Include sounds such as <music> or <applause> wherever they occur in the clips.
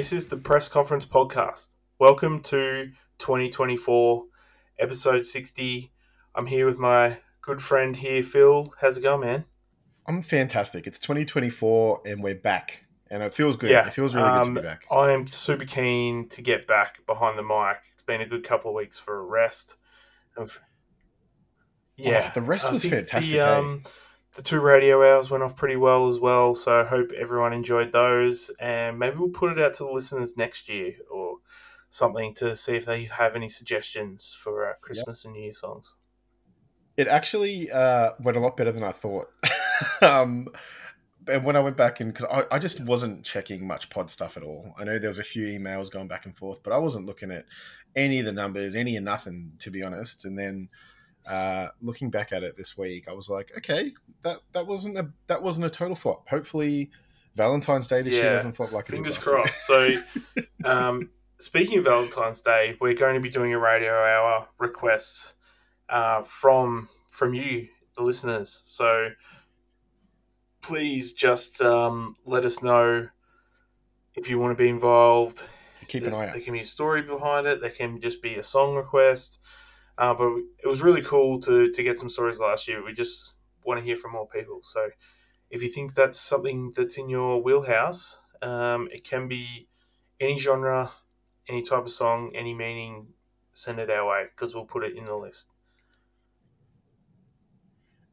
This is the Press Conference Podcast. Welcome to 2024, episode 60. I'm here with my good friend here, Fil. How's it going, man? I'm fantastic. It's 2024 and we're back. And it feels good. Yeah, it feels really um, good to be back. I am super keen to get back behind the mic. It's been a good couple of weeks for a rest. Yeah, oh, the rest was fantastic. The, um, the two radio hours went off pretty well as well. So I hope everyone enjoyed those, and maybe we'll put it out to the listeners next year or something to see if they have any suggestions for uh, Christmas yep. and New Year songs. It actually uh, went a lot better than I thought. <laughs> um, and when I went back in, because I, I just wasn't checking much pod stuff at all. I know there was a few emails going back and forth, but I wasn't looking at any of the numbers, any or nothing, to be honest. And then uh, looking back at it this week, I was like, okay, that that wasn't a that wasn't a total flop. Hopefully, Valentine's Day this yeah. year doesn't flop like fingers crossed. so, <laughs> um, speaking of Valentine's Day, we're going to be doing a radio hour requests uh, from from you, the listeners. So, please just um, let us know if you want to be involved. Keep an eye out. There can be a story behind it. There can just be a song request. Uh, but it was really cool to, to get some stories last year. We just want to hear from more people. So if you think that's something that's in your wheelhouse, um, it can be any genre, any type of song, any meaning, send it our way because we'll put it in the list.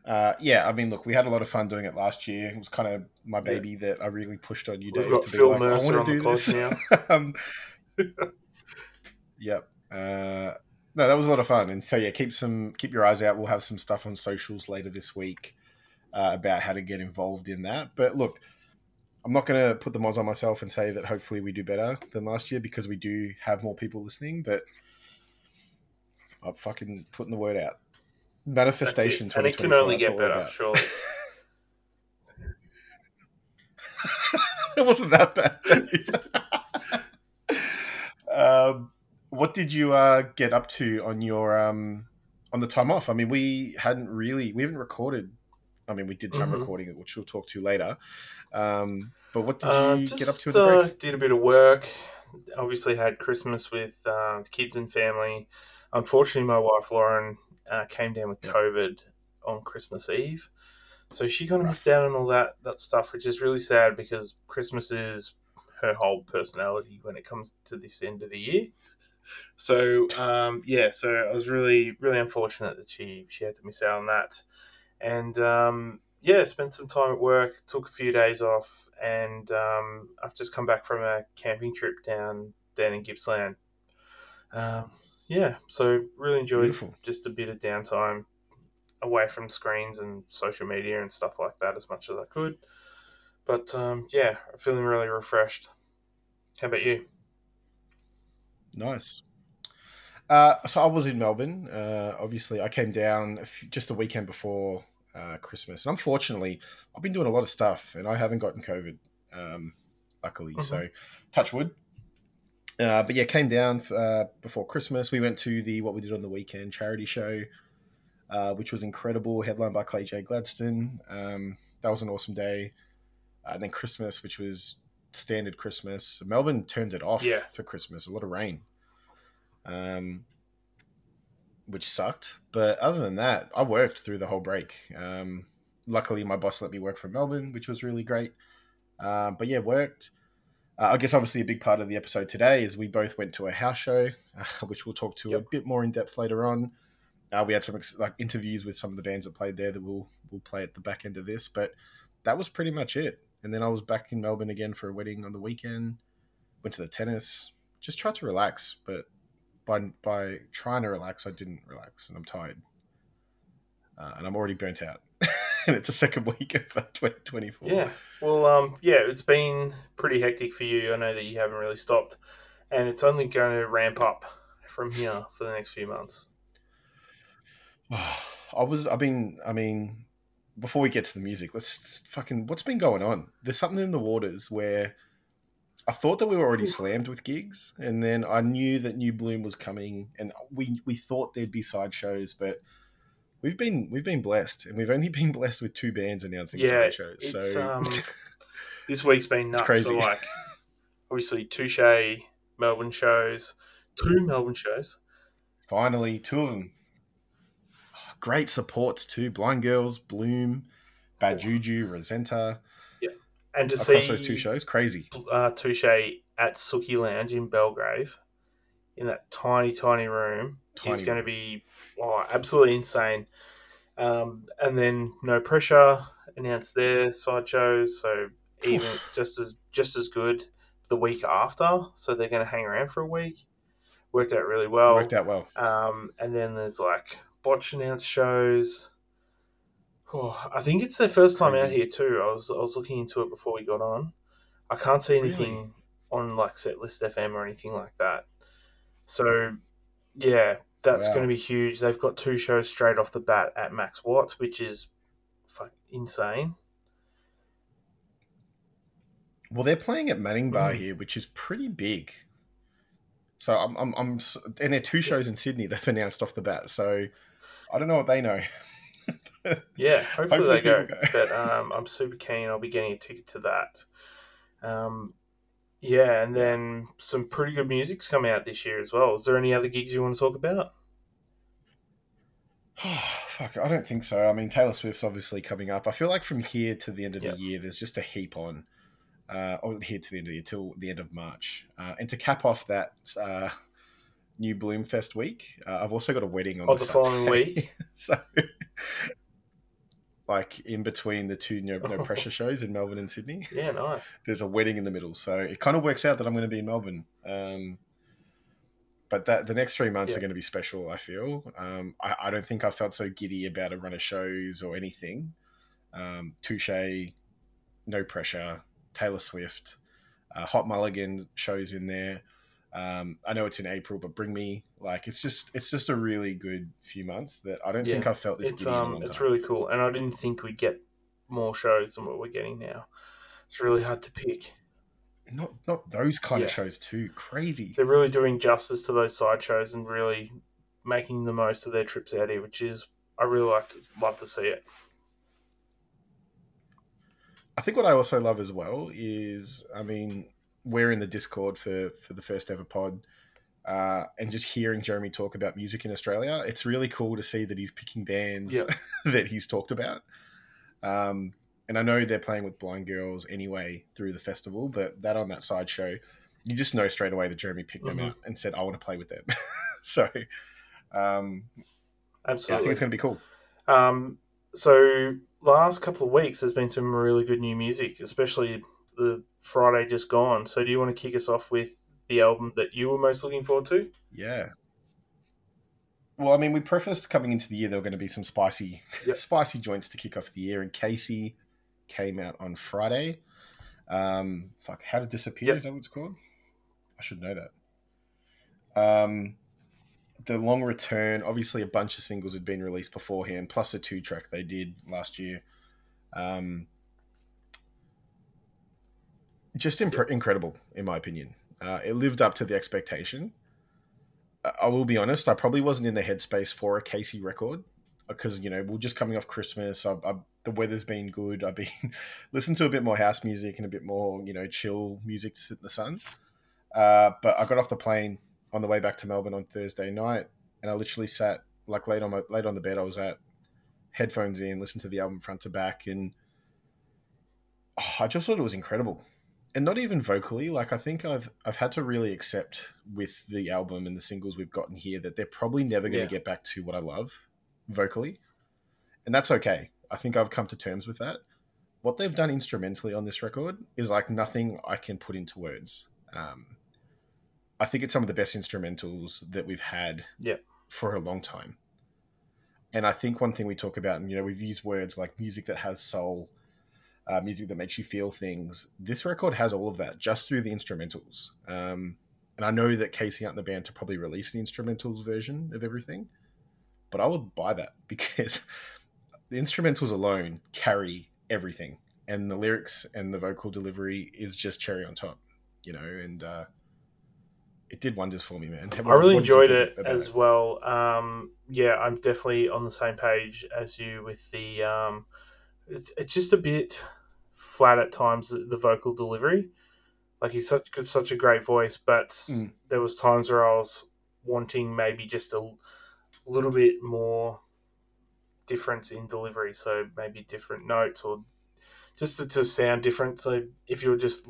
Uh, yeah, I mean, look, we had a lot of fun doing it last year. It was kind of my baby yeah. that I really pushed on you, Dave. We've got Fil like, Mercer on the clock now. <laughs> um, <laughs> yep. Uh, no, that was a lot of fun. And so yeah, keep some keep your eyes out. We'll have some stuff on socials later this week uh, about how to get involved in that. But look, I'm not going to put the mods on myself and say that hopefully we do better than last year because we do have more people listening. But I'm fucking putting the word out. Manifestation, it. and it can only get better, surely. <laughs> it wasn't that bad. <laughs> <laughs> um, what did you uh, get up to on your um, on the time off? I mean, we hadn't really we haven't recorded. I mean, we did some mm-hmm. recording, which we'll talk to later. Um, but what did uh, you uh, just, get up to? Uh, did a bit of work. Obviously, had Christmas with uh, kids and family. Unfortunately, my wife Lauren uh, came down with COVID on Christmas Eve, so she kind of missed out on all that that stuff, which is really sad because Christmas is her whole personality when it comes to this end of the year. So um, yeah, so I was really really unfortunate that she she had to miss out on that, and um, yeah, spent some time at work, took a few days off, and um, I've just come back from a camping trip down down in Gippsland. Um, yeah, so really enjoyed Beautiful. just a bit of downtime away from screens and social media and stuff like that as much as I could. But um, yeah, feeling really refreshed. How about you? Nice. Uh, so I was in Melbourne. Uh, obviously, I came down a few, just a weekend before uh, Christmas, and unfortunately, I've been doing a lot of stuff, and I haven't gotten COVID. Um, luckily, mm-hmm. so touch wood. Uh, but yeah, came down uh, before Christmas. We went to the what we did on the weekend charity show, uh, which was incredible, headlined by Clay J Gladstone. Um, that was an awesome day. and then Christmas, which was standard Christmas. Melbourne turned it off yeah. for Christmas. A lot of rain, um, which sucked. But other than that, I worked through the whole break. Um, luckily, my boss let me work from Melbourne, which was really great. Um, but yeah, worked. Uh, I guess obviously a big part of the episode today is we both went to a house show, <laughs> uh, which we'll talk to yep. a bit more in depth later on. Uh, we had some like interviews with some of the bands that played there that we'll we'll play at the back end of this, but that was pretty much it. And then I was back in Melbourne again for a wedding on the weekend. Went to the tennis. Just tried to relax, but by by trying to relax, I didn't relax, and I'm tired, uh, and I'm already burnt out. <laughs> and it's a second week of 2024. Yeah. Well, um, yeah, it's been pretty hectic for you. I know that you haven't really stopped, and it's only going to ramp up from here for the next few months. <sighs> I was. I've been. I mean, before we get to the music, let's fucking what's been going on? There's something in the waters where I thought that we were already slammed with gigs, and then I knew that New Bloom was coming, and we we thought there'd be side shows, but we've been we've been blessed, and we've only <laughs> been blessed with two bands announcing yeah, side shows. So um, <laughs> this week's been nuts. So like <laughs> obviously Touche Melbourne shows, two Melbourne shows. Finally, two of them. Great supports too. Blind Girls, Bloom, Bad Juju, Rosenta. And to Across see those two shows, crazy. uh, Touche at Sooki Lounge in Belgrave in that tiny, tiny room is going to be oh, absolutely insane. Um, and then No Pressure announced their side shows, so even just as just as good the week after. So they're going to hang around for a week. Worked out really well. Worked out well. Um, and then there's like botch announced shows. Oh, I think it's their first time out here too. I was I was looking into it before we got on. I can't see anything Really? on like Setlist FM or anything like that. So yeah, that's Wow. going to be huge. They've got two shows straight off the bat at Max Watts, which is fuck insane. Well, they're playing at Manning Bar Mm. here, which is pretty big. So I'm, I'm, I'm, and they're two shows in Sydney. They've announced off the bat. So I don't know what they know. <laughs> Yeah, <laughs> hopefully, Hopefully they go. go. but um, I'm super keen. I'll be getting a ticket to that. Um, yeah, and then some pretty good music's coming out this year as well. Is there any other gigs you want to talk about? <sighs> Fuck, I don't think so. I mean, Taylor Swift's obviously coming up. I feel like from here to the end of Yep. the year, there's just a heap on. Uh, or here to the end of the year, till the end of March. Uh, and to cap off that uh, new Bloomfest week, uh, I've also got a wedding on Oh, the following Saturday. week? <laughs> so, like in between the two no, no <laughs> pressure shows in Melbourne and Sydney, Yeah, nice. <laughs> there's a wedding in the middle. So it kind of works out that I'm going to be in Melbourne. Um, but that the next three months Yeah. are going to be special. I feel. Um, I, I don't think I felt so giddy about a run of shows or anything. Um, Touche, no pressure. Taylor Swift, uh, Hot Mulligan shows in there. Um, I know it's in April, but bring me like it's just it's just a really good few months that I don't think I've felt this It's giddy in a um, it's really cool, and I didn't think we'd get more shows than what we're getting now. It's really hard to pick. not not those kind of shows too. Crazy. They're really doing justice to those side shows and really making the most of their trips out here, which is I really like to love to see it. I think what I also love as well is, I mean, we're in the Discord for for the first ever pod, uh, and just hearing Jeremy talk about music in Australia, it's really cool to see that he's picking bands Yeah. <laughs> that he's talked about. Um, and I know they're playing with Blind Girls anyway through the festival, but that on that side show, you just know straight away that Jeremy picked them Mhm. out and said, "I want to play with them." <laughs> so, um, yeah, I think it's going to be cool. Um, so last couple of weeks, there's been some really good new music, especially the Friday just gone. So do you want to kick us off with the album that you were most looking forward to? Yeah. Well, I mean, we prefaced coming into the year there were going to be some spicy, Yep. <laughs> spicy joints to kick off the year, and Casey came out on Friday. Um, fuck, how to disappear Yep. is that what it's called? I should know that. Um, the long return. Obviously, a bunch of singles had been released beforehand, plus a two track they did last year. Um, just impre- incredible, in my opinion. Uh, it lived up to the expectation. I- I will be honest, I probably wasn't in the headspace for a Casey record because you know we're just coming off Christmas. I, I, the weather's been good. I've been <laughs> listening to a bit more house music and a bit more you know chill music to sit in the sun. Uh, but I got off the plane on the way back to Melbourne on Thursday night, and I literally sat like late on my late on the bed. I was at headphones in, listened to the album front to back, and oh, I just thought it was incredible and not even vocally like i think i've i've had to really accept with the album and the singles we've gotten here that they're probably never going to Yeah. get back to what i love vocally. And that's okay. I think i've come to terms with that. What they've done instrumentally on this record is like nothing i can put into words. Um, i think it's some of the best instrumentals that we've had Yep. for a long time. And i think one thing we talk about and you know we've used words like music that has soul uh, music that makes you feel things. This record has all of that just through the instrumentals. Um, and I know that Casey out in the band to probably release the instrumentals version of everything, but I would buy that <laughs> because the instrumentals alone carry everything, and the lyrics and the vocal delivery is just cherry on top, you know. And uh, it did wonders for me, man. I really What did you enjoyed it as well. Um, yeah, I'm definitely on the same page as you with the. Um, it's, it's just a bit flat at times, the vocal delivery. Like he's such such a great voice, but Mm. there was times where I was wanting maybe just a little bit more difference in delivery. So maybe different notes or just to, to sound different. So if you're just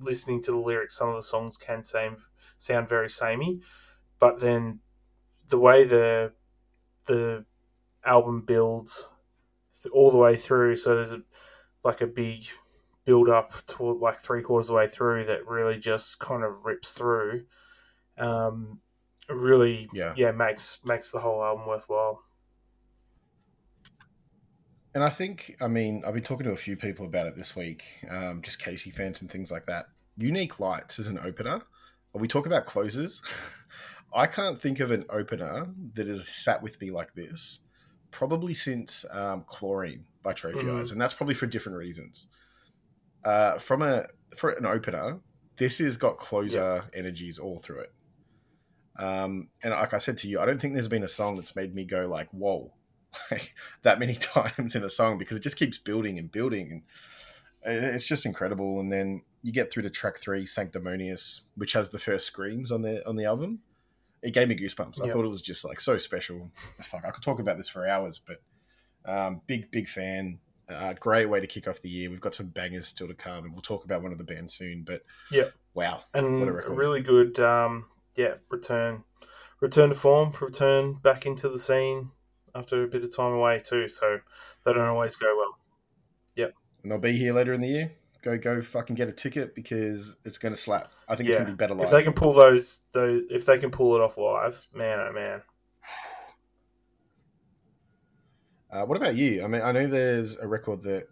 listening to the lyrics, some of the songs can sound sound very samey, but then the way the the album builds all the way through, so there's a, like a big build up to like three quarters of the way through that really just kind of rips through. Um, really, Yeah. yeah, makes makes the whole album worthwhile. And I think, I mean, I've been talking to a few people about it this week, um, just Casey fans and things like that. Unique Lights is an opener. We talk about closes. <laughs> I can't think of an opener that has sat with me like this probably since um, Chlorine by Trophy Mhm. Eyes, and that's probably for different reasons. Uh, from a for an opener, this has got closer energies all through it. Um, and like I said to you, I don't think there's been a song that's made me go like, "Whoa!" <laughs> like that many <laughs> times in a song because it just keeps building and building and it's just incredible and then you get through to track three sanctimonious which has the first screams on the on the album it gave me goosebumps. I Yep. thought it was just like so special. Fuck i could talk about this for hours but um, big big fan. Uh, great way to kick off the year. We've got some bangers still to come and we'll talk about one of the bands soon but yeah, wow and What a record. really good um yeah return return to form return back into the scene after a bit of time away too so they don't always go well. And they'll be here later in the year go go fucking get a ticket because it's going to slap. I think it's going to be better live if they can pull those those if they can pull it off live man oh man. Uh, what about you? I mean i know there's a record that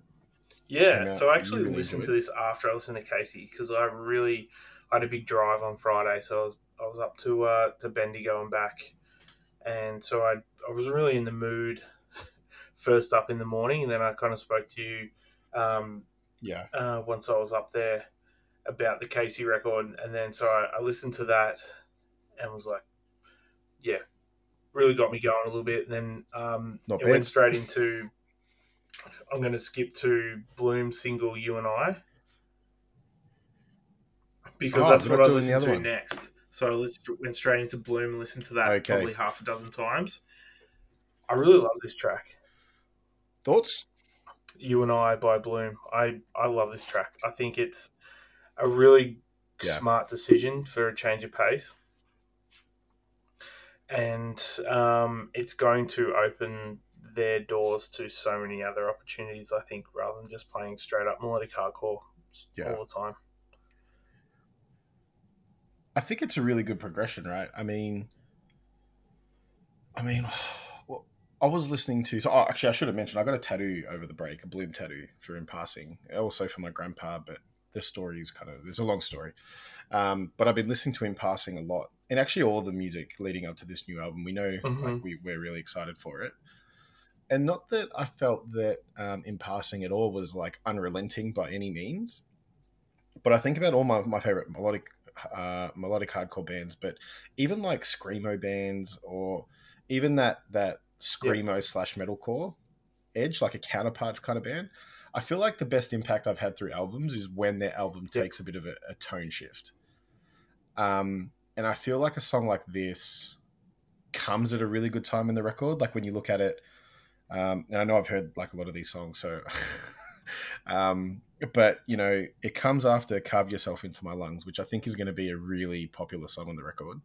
yeah so i actually really listened to this after i listened to casey because i really I had a big drive on friday so i was i was up to uh to bendigo and back. And so i i was really in the mood <laughs> first up in the morning and then i kind of spoke to you um yeah uh, once I was up there about the Casey record, and then so I, I listened to that and was like, yeah, really got me going a little bit. And then um, Not it bad. went straight into. I'm going to skip to Bloom single "You and I" because Oh, that's what I listened to one. next. So I listened, went straight into Bloom and listened to that Okay. probably half a dozen times. I really love this track. thoughts You and I by Bloom. I, I love this track. I think it's a really Yeah. smart decision for a change of pace. And um, it's going to open their doors to so many other opportunities, I think, rather than just playing straight up melodic hardcore Yeah. all the time. I think it's a really good progression, right? I mean, I mean, <sighs> I was listening to. So, oh, actually, I should have mentioned I got a tattoo over the break, a bloom tattoo for in passing, also for my grandpa. But the story is kind of there's a long story. Um, but I've been listening to in passing a lot, and actually all the music leading up to this new album. We know like Mhm. we we're really excited for it. And not that I felt that um, in passing at all was like unrelenting by any means, but I think about all my, my favorite melodic uh, melodic hardcore bands, but even like screamo bands or even that that screamo slash metalcore edge, like a counterparts kind of band. I feel like the best impact I've had through albums is when their album Yeah. takes a bit of a, a tone shift. Um, and I feel like a song like this comes at a really good time in the record. Like when you look at it, um, and I know I've heard like a lot of these songs, so <laughs> um, but you know, it comes after "Carve Yourself into My Lungs," which I think is going to be a really popular song on the record.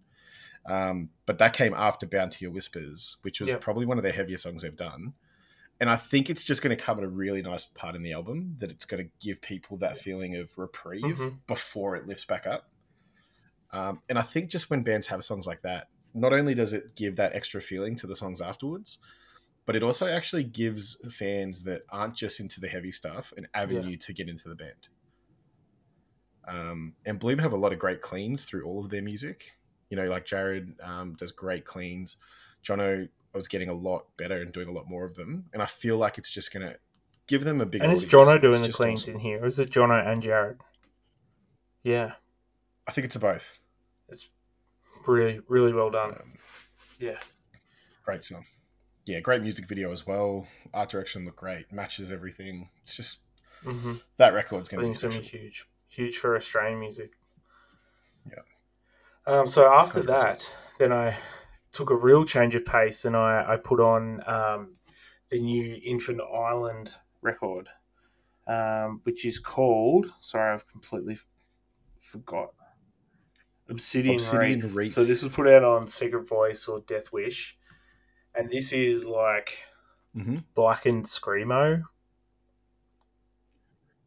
Um, but that came after "Bound to Your Whispers," which was Yeah. probably one of their heaviest songs they've done. And I think it's just going to come at a really nice part in the album that it's going to give people that feeling of reprieve Mhm. before it lifts back up. Um, and I think just when bands have songs like that, not only does it give that extra feeling to the songs afterwards, but it also actually gives fans that aren't just into the heavy stuff an avenue to get into the band. Um, and Bloom have a lot of great cleans through all of their music. You know, like Jared um, does great cleans. Jono was getting a lot better and doing a lot more of them. And I feel like it's just going to give them a big. And is. Jono It's doing the cleans awesome. in here? Or is it Jono and Jared? Yeah, I think it's a both. It's really, really well done. Um, Yeah. great song. Yeah, great music video as well. Art direction looked great, matches everything. It's just hmm that record's going to be think it's going to be huge, huge for Australian music. Yeah. Um, so after that, then I took a real change of pace and I, I put on um, the new Infant Island record, um, which is called. Sorry, I've completely f- forgot. Obsidian, Obsidian Wreath. Wreath. So this was put out on Secret Voice or Death Wish, and this is like hmm blackened screamo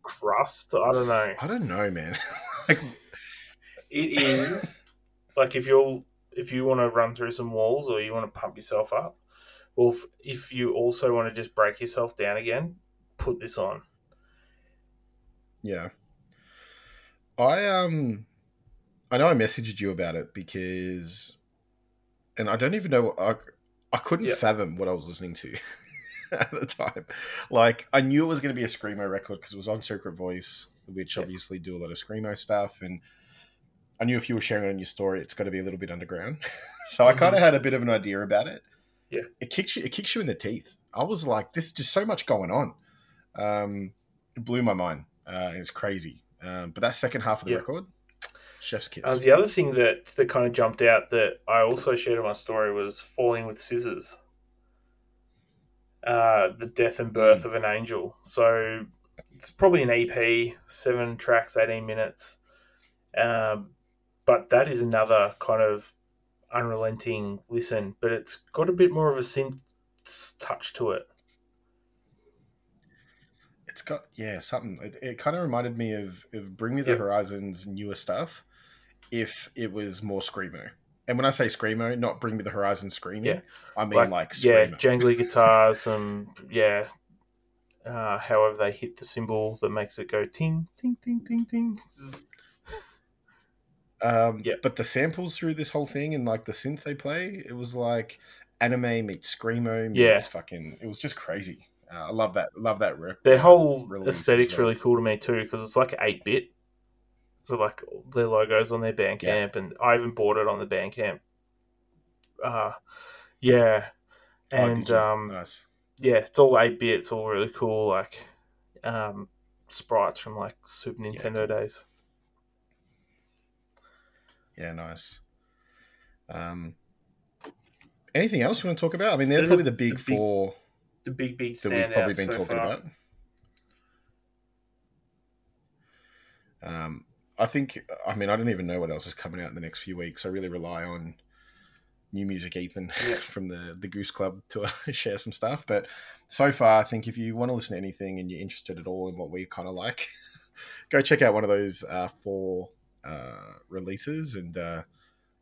crust. I don't know. I don't know, man. <laughs> like, It is like if you're if you want to run through some walls or you want to pump yourself up, or if, if you also want to just break yourself down again, put this on. yeah. I um, I know I messaged you about it because, and I don't even know. I I couldn't Yeah. fathom what I was listening to <laughs> at the time. Like I knew it was going to be a screamo record because it was on Secret Voice, which Yeah. obviously do a lot of screamo stuff, and I knew if you were sharing it on your story, it's got to be a little bit underground. <laughs> so I Mhm. kind of had a bit of an idea about it. Yeah. it kicks you. It kicks you in the teeth. I was like, "There's just so much going on." Um, it blew my mind. Uh, it's crazy. Um, but that second half of the Yeah. record, chef's kiss. Um, the other thing that that kind of jumped out that I also shared in my story was falling with scissors. Uh, the death and birth of an angel. So it's probably an EP, seven tracks, eighteen minutes. Um, but that is another kind of unrelenting listen. But it's got a bit more of a synth touch to it. it's got yeah something. It, it kind of reminded me of of Bring Me the Yep. Horizon's newer stuff. If it was more screamo, and when I say screamo, not Bring Me the Horizon screaming, Yeah. I mean like, yeah, screamo. jangly <laughs> guitars, some yeah. Uh, however, they hit the cymbal that makes it go ting ting ting ting ting. Um, Yeah. But the samples through this whole thing and like the synth they play, it was like anime meets screamo meets Yeah. fucking. It was just crazy. Uh, I love that. Love that. Their uh, whole aesthetic's well. really cool to me too because it's like eight bit. So like their logos on their Bandcamp, and I even bought it on the Bandcamp. Uh, yeah, Oh, and you? um, nice. yeah, it's all eight bit. It's all really cool, like um, sprites from like Super Nintendo days. Yeah, nice. Um, anything else you want to talk about? I mean, they're The- probably the big, the big four The big big that we've probably been so talking far. about. Um, I think, I mean, I don't even know what else is coming out in the next few weeks. I really rely on new music, Ethan, Yeah. <laughs> from the the Goose Club to <laughs> share some stuff. But so far, I think if you want to listen to anything and you're interested at all in what we kind of like, <laughs> go check out one of those uh, four uh, releases and uh,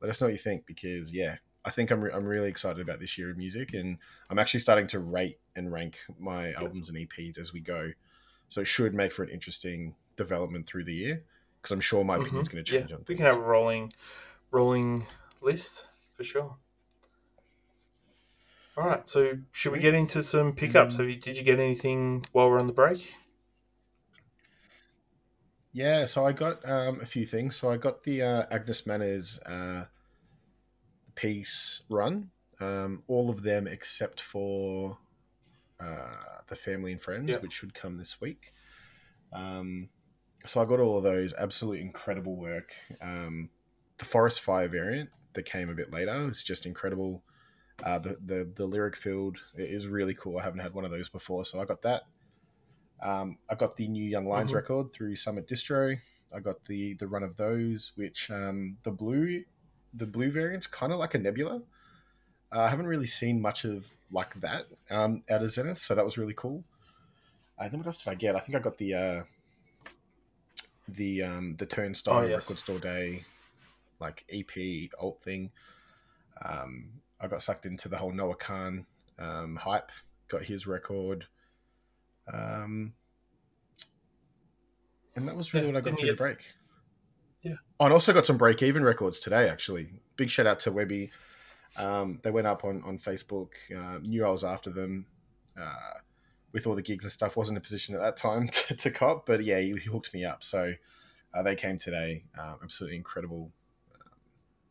let us know what you think. Because yeah, I think I'm re- I'm really excited about this year of music, and I'm actually starting to rate and rank my albums and EPs as we go. So it should make for an interesting development through the year because I'm sure my opinion's Mhm. going to change Yeah, on we things. can have a rolling, rolling list for sure. All right, so should we get into some pickups? Mm. Have you, did you get anything while we're on the break? Yeah, so I got um, a few things. So I got the uh, Agnes Manners uh, piece run, um, all of them except for uh, the Family and Friends, Yeah. which should come this week. Um, so I got all of those. Absolutely incredible work. Um, the Forest Fire variant that came a bit later is just incredible. Uh, the, the the lyric field is really cool. I haven't had one of those before, so I got that. Um, I got the new Young Lions Mhm. record through Summit Distro. I got the the run of those, which um, the blue the blue variant's kind of like a nebula. Uh, I haven't really seen much of like that um, out of Zenith, so that was really cool. Uh, then what else did I get? I think I got the uh, the um, the Turnstile Oh, yes. Record Store Day like EP alt thing. Um, I got sucked into the whole Noah Kahan um, hype. Got his record. Um, and that was really Yeah, what I got through the break. Yeah. Oh, and also got some break even records today, actually. Big shout out to Webby. Um, they went up on, on Facebook. Uh, knew I was after them uh, with all the gigs and stuff. Wasn't in a position at that time <laughs> to, to cop, but yeah, he, he hooked me up. So uh, they came today. Um, absolutely incredible. Um,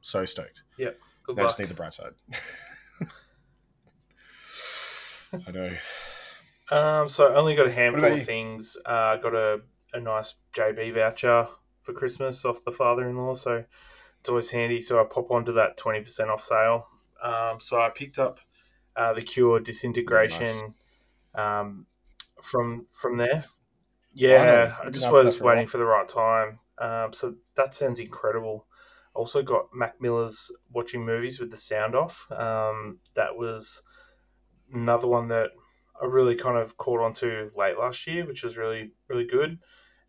so stoked. Good They luck. just need the bright side. <laughs> I know. <laughs> Um, so I only got a handful of things. Uh, got a, a nice JB voucher for Christmas off the father in law, so it's always handy. So I pop onto that twenty percent off sale. Um, so I picked up uh, the Cure Disintegration um, from from there. Yeah, Oh, I just was waiting for the right time. Um, so that sounds incredible. Also got Mac Miller's watching movies with the sound off. Um, that was another one that I really kind of caught onto late last year, which was really really good.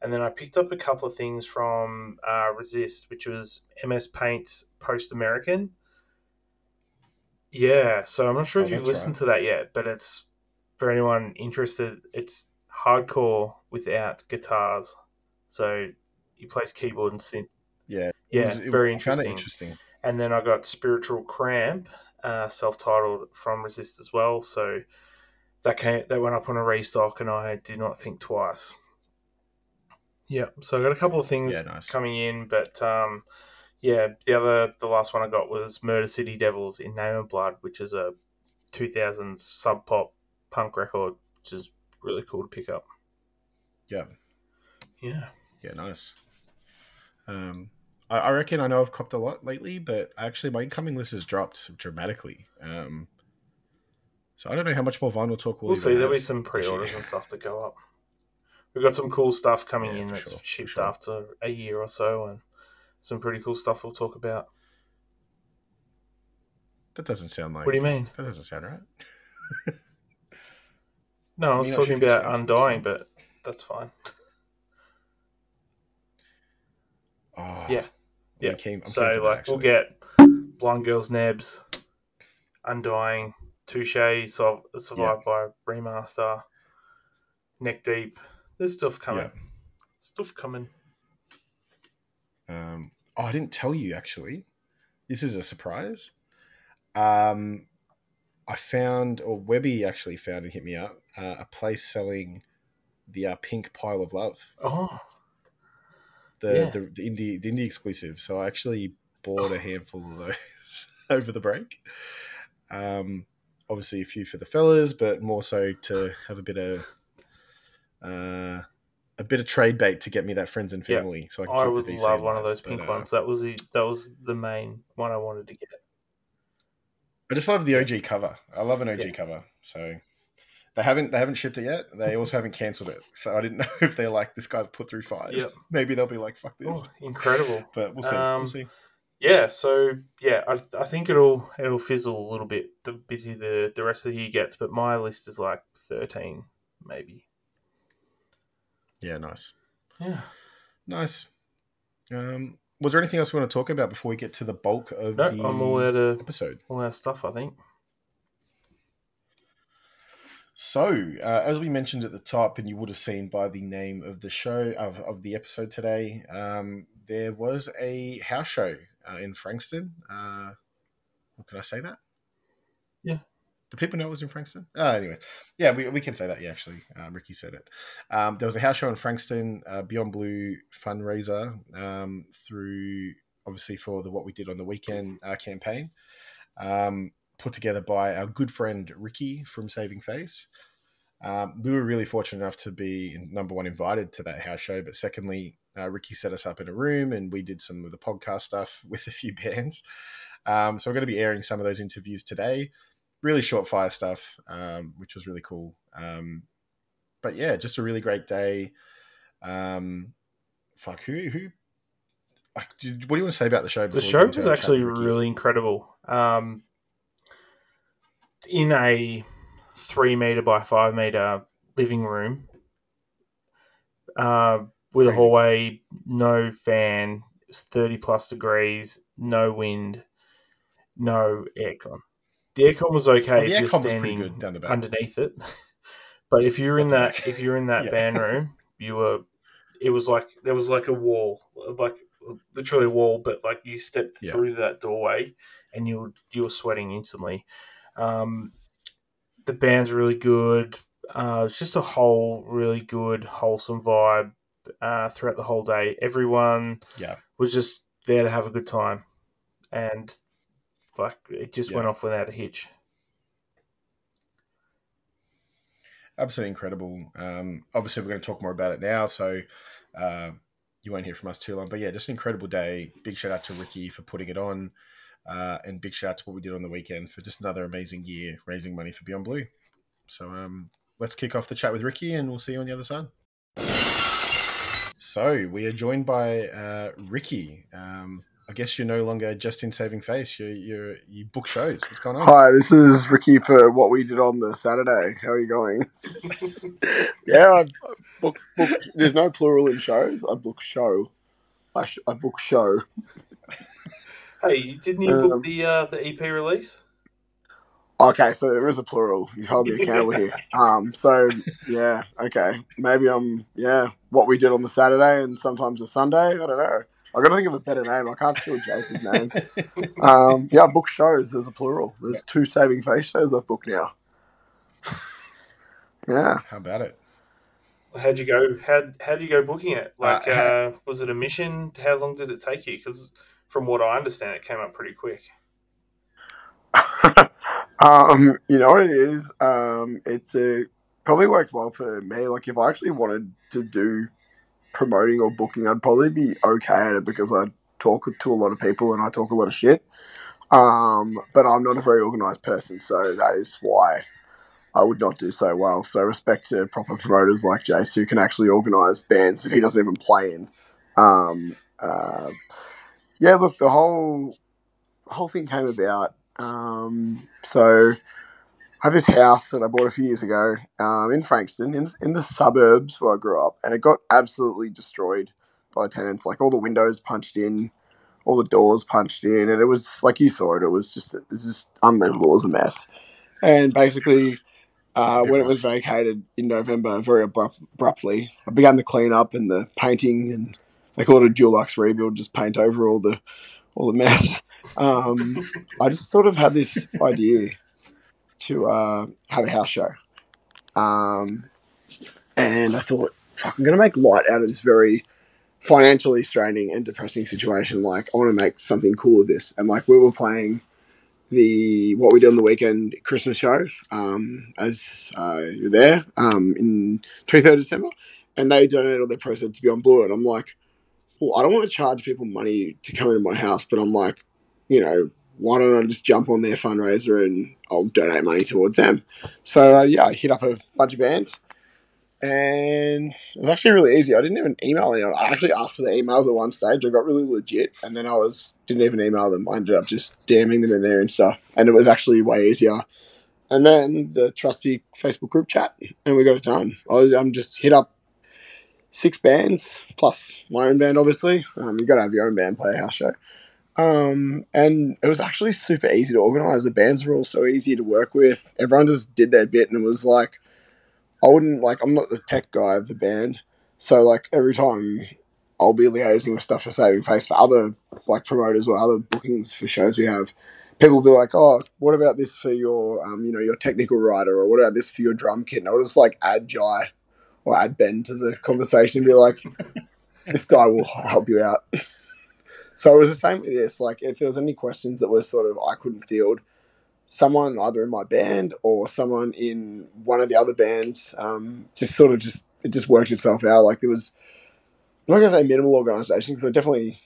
And then I picked up a couple of things from uh, Resist, which was MS Paint's Post American. Yeah, so I'm not sure Oh, if you've that's listened to that yet, but it's for anyone interested. It's hardcore without guitars, so he plays keyboard and synth. Yeah, it Yeah, was- it very was kinda interesting. interesting. And then I got Spiritual Cramp, uh, self-titled from Resist as well. So that came that went up on a restock, and I did not think twice. Yeah, so I got a couple of things Yeah, nice. coming in, but um, yeah, the other the last one I got was Murder City Devils in Name of Blood, which is a 2000s sub pop punk record, which is really cool to pick up. Yeah, Yeah, yeah, nice. Um, I, I reckon I know I've copped a lot lately, but actually my incoming list has dropped dramatically. Um, so I don't know how much more vinyl talk we'll, we'll see. There'll be some pre-orders and stuff that go up. We've got some cool stuff coming Yeah, in that's sure, shipped sure. after a year or so, and some pretty cool stuff we'll talk about. That doesn't sound like. What do you mean? That doesn't sound right. <laughs> No, I was talking about Undying, but that's fine. <laughs> Oh, Yeah. Yeah. keen- I'm keen for so like we'll get Blind Girls Nebs, Undying, Touche, Survived by Remaster, Neck Deep. There's stuff coming. Yeah. Stuff coming. Um, oh, I didn't tell you actually. This is a surprise. Um, I found, or Webby actually found and hit me up, uh, a place selling the uh, Pink Pile of Love, Oh, the, Yeah. the the indie the indie exclusive. So I actually bought a handful of those <laughs> over the break. Um, obviously a few for the fellas, but more so to have a bit of uh, a bit of trade bait to get me that friends and family. So I, I would love one of those But, pink uh, ones. That was the that was the main one I wanted to get. I just love the OG cover. I love an OG Yeah. cover. So they haven't they haven't shipped it yet. They <laughs> also haven't cancelled it. So I didn't <laughs> know if they're like this guy's put through five. Yep. Maybe they'll be like fuck this. Oh, incredible. But we'll see. Um, we'll see. Yeah, so yeah, I, I think it'll it'll fizzle a little bit the busy the the rest of the year gets, but my list is like thirteen, maybe. Yeah, nice, Yeah. nice. Um, was there anything else we want to talk about before we get to the bulk of No, the I'm all out of episode? all our stuff. I think. So, uh, as we mentioned at the top, and you would have seen by the name of the show of, of the episode today, um, there was a house show uh, in Frankston. Uh, can I say that? Yeah. Do people know it was in Frankston? Uh, anyway, yeah, we, we can say that. Yeah, actually, um, Ricky said it. Um, there was a house show in Frankston, uh, Beyond Blue fundraiser um, through obviously for the what we did on the weekend uh, campaign. Um, put together by our good friend Ricky from Saving Face. Um, we were really fortunate enough to be number one invited to that house show, but secondly, uh, Ricky set us up in a room and we did some of the podcast stuff <laughs> with a few bands. Um, so we're going to be airing some of those interviews today. Really short fire stuff, um, which was really cool. Um, but yeah, just a really great day. Um, fuck who who. like, did- What do you want to say about the show? The show was actually really incredible. Um, in a three meter by five meter living room, uh, with a hallway, no fan, it's thirty plus degrees, no wind, no aircon. The aircon was okay the if you're aircon was pretty standing down the back. underneath it, <laughs> but if you're in that if you're in that <laughs> Yeah. band room, you were. It was like there was like a wall, like literally a wall, but like you stepped Yeah. through that doorway, and you were, you were sweating instantly. Um, the band's really good. Uh, it's just a whole really good, wholesome vibe uh, throughout the whole day. Everyone Yeah. was just there to have a good time, and like it just went off without a hitch. absolutely incredible. Um, obviously, we're going to talk more about it now. So, uh, you won't hear from us too long. But yeah, just an incredible day. Big shout out to Ricky for putting it on. Uh, and big shout out to what we did on the weekend for just another amazing year raising money for Beyond Blue. So um, let's kick off the chat with Ricky and we'll see you on the other side. So we are joined by uh, Ricky. Um, I guess you're no longer just in saving face. You you you book shows. What's going on? Hi, this is Ricky for what we did on the Saturday. How are you going? <laughs> yeah, I book, book. There's no plural in shows. I book show. I, sh- I book show. Hey, didn't you book the uh, the EP release? Okay, so there is a plural. You hold me accountable here. <laughs> Um, so yeah, okay, maybe I'm yeah. What we did on the Saturday and sometimes the Sunday. I don't know. I got to think of a better name. I can't steal Jason's name. <laughs> Um, yeah, book shows. There's a plural. There's two saving face shows I've booked now. <laughs> yeah. How about it? How'd you go? How how'd you go booking it? Like, uh, uh, was it a mission? How long did it take you? Because from what I understand, it came up pretty quick. Um, you know what it is? Um, it's a probably worked well for me. Like if I actually wanted to do promoting or booking, I'd probably be okay at it because I talk to a lot of people and I talk a lot of shit. Um, but I'm not a very organized person, so that is why I would not do so well. So respect to proper promoters like Jace who can actually organize bands that he doesn't even play in. Um, uh, yeah, look, the whole whole thing came about. Um, so I have this house that I bought a few years ago um, in Frankston, in, in the suburbs where I grew up, and it got absolutely destroyed by tenants. Like all the windows punched in, all the doors punched in, and it was like you saw it. It was just it was just unlivable. It was a mess. And basically, uh, when it was vacated in November, very abrupt, abruptly, I began the cleanup and the painting, and they called it a Dulux rebuild, just paint over all the all the mess. Um, I just sort of had this idea to uh, have a house show. Um, and I thought, fuck, I'm going to make light out of this very financially straining and depressing situation. Like, I want to make something cool of this. And like, we were playing the what we did on the weekend Christmas show um, as uh, you're there um, in 23rd December, and they donated all their proceeds to Beyond Blue. And I'm like, well, I don't want to charge people money to come into my house, but I'm like, you know, why don't I just jump on their fundraiser and I'll donate money towards them? So uh, yeah, I hit up a bunch of bands, and it was actually really easy. I didn't even email anyone. I actually asked for the emails at one stage. I got really legit, and then I was didn't even email them. I ended up just DMing them in there and stuff, and it was actually way easier. And then the trusty Facebook group chat, and we got it done. I was, I'm just hit up six bands plus my own band. Obviously, um, you got to have your own band play a house show. Um, and it was actually super easy to organize. The bands were all so easy to work with. Everyone just did their bit, and it was like, I wouldn't like. I'm not the tech guy of the band, so like every time I'll be liaising with stuff for Saving Face for other like promoters or other bookings for shows we have. People will be like, "Oh, what about this for your, um, you know, your technical rider, or what about this for your drum kit?" And I'll just like add Jai or add Ben to the conversation and be like, "This guy will help you out." <laughs> So it was the same with this. Like, if there was any questions that were sort of I couldn't field, someone either in my band or someone in one of the other bands um, just sort of just it just worked itself out. Like there was, I'm not gonna say minimal organisation because I definitely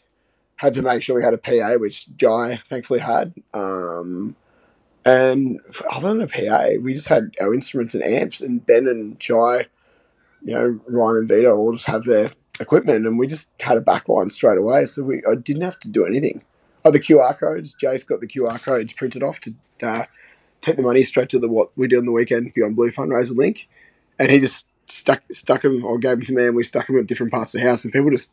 had to make sure we had a PA, which Jai thankfully had. Um, and other than a PA, we just had our instruments and amps, and Ben and Jai, you know, Ryan and Vito all just have their equipment, and we just had a backline straight away. So we I didn't have to do anything. Oh, the QR codes. Jace got the QR codes printed off to uh, take the money straight to the what we did on the weekend Beyond Blue fundraiser link, and he just stuck stuck them or gave them to me, and we stuck them at different parts of the house, and people just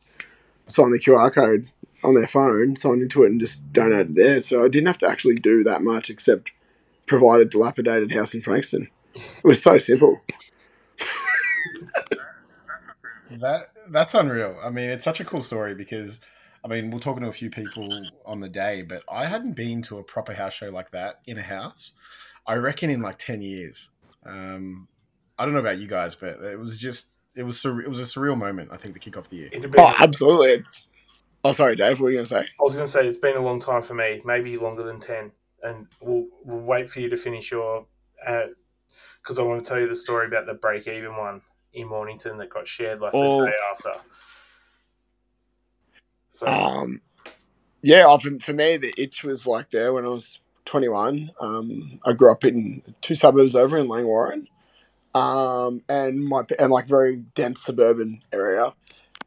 signed the QR code on their phone, signed into it, and just donated there. So I didn't have to actually do that much except provide a dilapidated house in Frankston. It was so simple. that that's unreal. I mean, it's such a cool story because I mean, we're talking to a few people on the day, but I hadn't been to a proper house show like that in a house. I reckon in like ten years. Um, I don't know about you guys, but it was just it was sur- it was a surreal moment. I think to kick off the year. Oh, absolutely! It's oh, sorry, Dave. What were you going to say? I was going to say it's been a long time for me, maybe longer than ten, and we'll, we'll wait for you to finish your because uh, I want to tell you the story about the break even one in Mornington that got shared like oh. the day after. So Um, yeah, for me, the itch was like there when I was 21. Um, I grew up in two suburbs over in Langwarrin, um, and my and like very dense suburban area,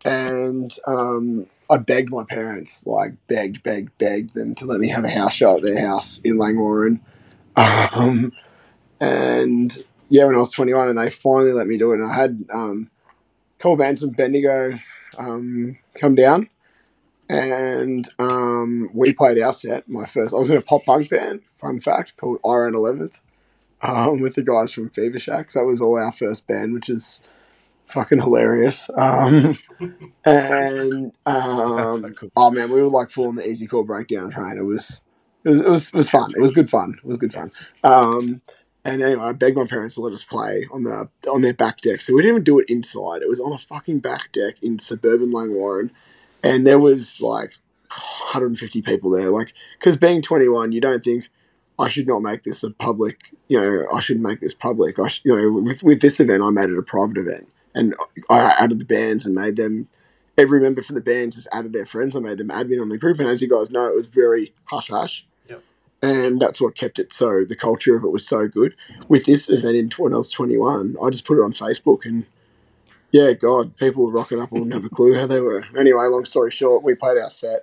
and um, I begged my parents, like begged, begged, begged them to let me have a house show at their house in Langwarrin, <laughs> um, and yeah, when I was 21, and they finally let me do it, and I had um, a couple bands from Bendigo um, come down and um, we played our set. My first, I was in a pop punk band. Fun fact, called Iron Eleventh, um, with the guys from Fever Shack. So that was all our first band, which is fucking hilarious. Um, <laughs> and um, so cool. oh man, we were like full on the easy core breakdown train. It was, it was, it was, it was fun. It was good fun. It was good fun. Um, and anyway, I begged my parents to let us play on the on their back deck. So we didn't even do it inside. It was on a fucking back deck in suburban Langwarrin, and there was like 150 people there. Like, because being 21, you don't think I should not make this a public. You know, I should make this public. I, you know, with with this event, I made it a private event, and I added the bands and made them. Every member from the band just added their friends. I made them admin on the group, and as you guys know, it was very hush hush. And that's what kept it so. The culture of it was so good. With this event in when I was 21, I just put it on Facebook and yeah, God, people were rocking up I wouldn't have a clue how they were. Anyway, long story short, we played our set,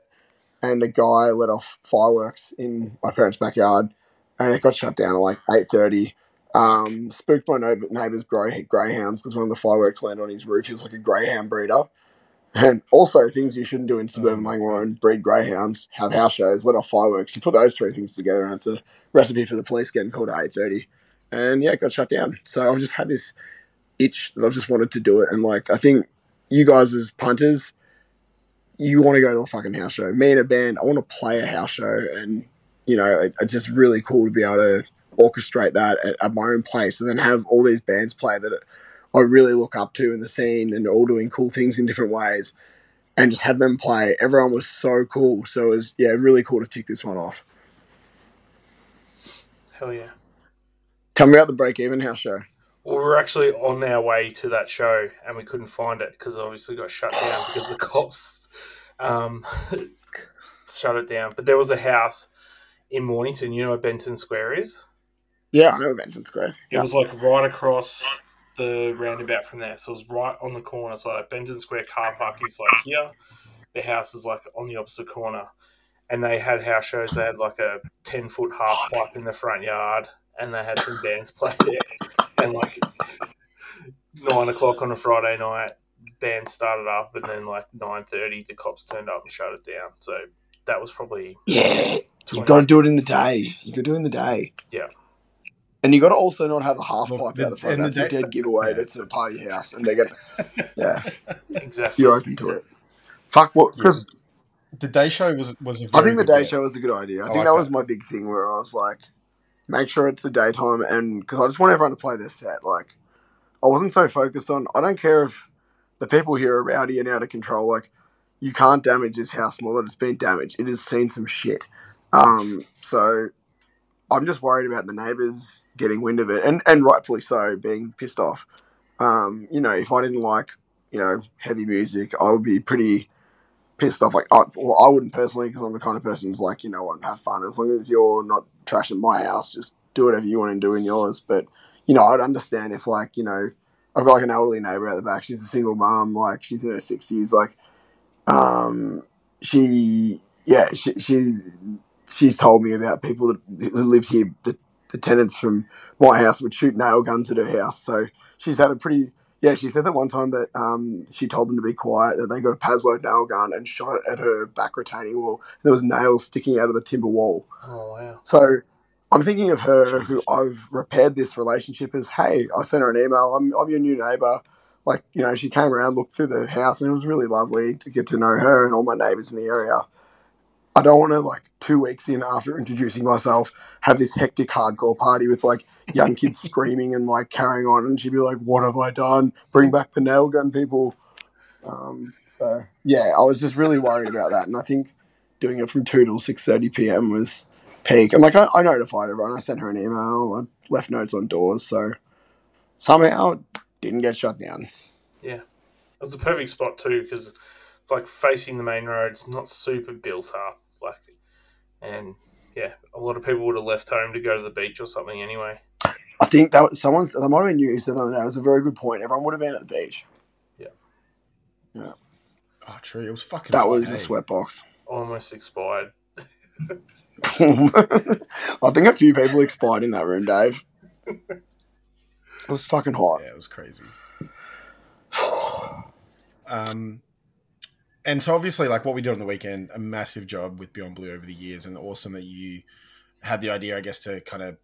and a guy let off fireworks in my parents' backyard, and it got shut down at like eight thirty. Um, spooked my neighbor, neighbor's grey, greyhounds because one of the fireworks landed on his roof. He was like a greyhound breeder. And also, things you shouldn't do in suburban um, Oh Langwarrin breed greyhounds, have house shows, let off fireworks. You put those three things together, and it's a recipe for the police getting called at eight thirty. And yeah, it got shut down. So I've just had this itch that I've just wanted to do it. And like, I think you guys as punters, you want to go to a fucking house show. Me and a band, I want to play a house show, and you know, it, it's just really cool to be able to orchestrate that at, at my own place, and then have all these bands play that I really look up to in the scene, and all doing cool things in different ways, and just have them play. Everyone was so cool, so it was yeah, really cool to tick this one off. hell yeah. Tell me about the break even house show. Well, we were actually on our way to that show and we couldn't find it because it obviously got shut down <sighs> because the cops um, <laughs> shut it down. But there was a house in Mornington. You know where Benton Square is? Yeah, I know Benton Square. It was like right across the roundabout from there. So it was right on the corner. So like Benton Square car park is like here. The house is like on the opposite corner. And they had house shows. They had like a 10 foot half pipe in the front yard. And they had some bands <laughs> play there. And like nine o'clock on a Friday night, band started up. And then like 9.30, the cops turned up and shut it down. So that was probably Yeah, you 20 got to do it in the day. You've got to do it in the day. Yeah. And you got to also not have a half Well, pipe the- out the front. and the That's a dead giveaway. yeah. That's a party house, and they're gonna. <laughs> Yeah, exactly. you're open to it. Fuck what? Because The day show was was. A I very think the good day bet. show was a good idea. I I think like that that. was my big thing where I was like, make sure it's the daytime, and because I just want everyone to play their set. Like, I wasn't so focused on. I don't care if the people here are rowdy and out of control. Like, you can't damage this house more than it's been damaged. It has seen some shit. Um, so I'm just worried about the neighbours getting wind of it, and and rightfully so, being pissed off. Um, you know, if I didn't like, you know, heavy music, I would be pretty pissed off. Like, I, well, I wouldn't personally, because I'm the kind of person who's like, you know what, have fun. As long as you're not trashing my house, just do whatever you want to do in yours. But you know, I'd understand if, like, you know, I've got like an elderly neighbor at the back. She's a single mom, like she's in her sixties. Like, um, she, yeah, she, she, she's told me about people that who lived here. The, the tenants from my house would shoot nail guns at her house. So she's had a pretty, yeah. She said that one time that um, she told them to be quiet. That they got a Paslode nail gun and shot it at her back retaining wall. There was nails sticking out of the timber wall. Oh, wow. So I'm thinking of her who I've repaired this relationship as, hey, I sent her an email. I'm, I'm your new neighbor. Like, you know, she came around, looked through the house, and it was really lovely to get to know her and all my neighbors in the area. I don't want to, like, two weeks in after introducing myself, have this hectic hardcore party with, like, young kids <laughs> screaming and, like, carrying on. And she'd be like, what have I done? Bring back the nail gun people. Um, so, yeah, I was just really worried about that. And I think doing it from 2 till 6.30 p.m. was peak. And like I, I notified everyone. I sent her an email. I left notes on doors. So somehow it didn't get shut down. Yeah, it was a perfect spot too because it's like facing the main road. It's not super built up, like, and yeah, a lot of people would have left home to go to the beach or something anyway. I think that was someone's. That might have been you said the other day. It was a very good point. Everyone would have been at the beach. Yeah. Yeah. Oh, true. It was fucking. That was hey? a sweatbox. Almost expired. <laughs> I think a few people expired in that room, Dave. It was fucking hot. Yeah, it was crazy. <sighs> Um, and so obviously, like what we did on the weekend, a massive job with Beyond Blue over the years, and awesome that you had the idea, I guess, to kind of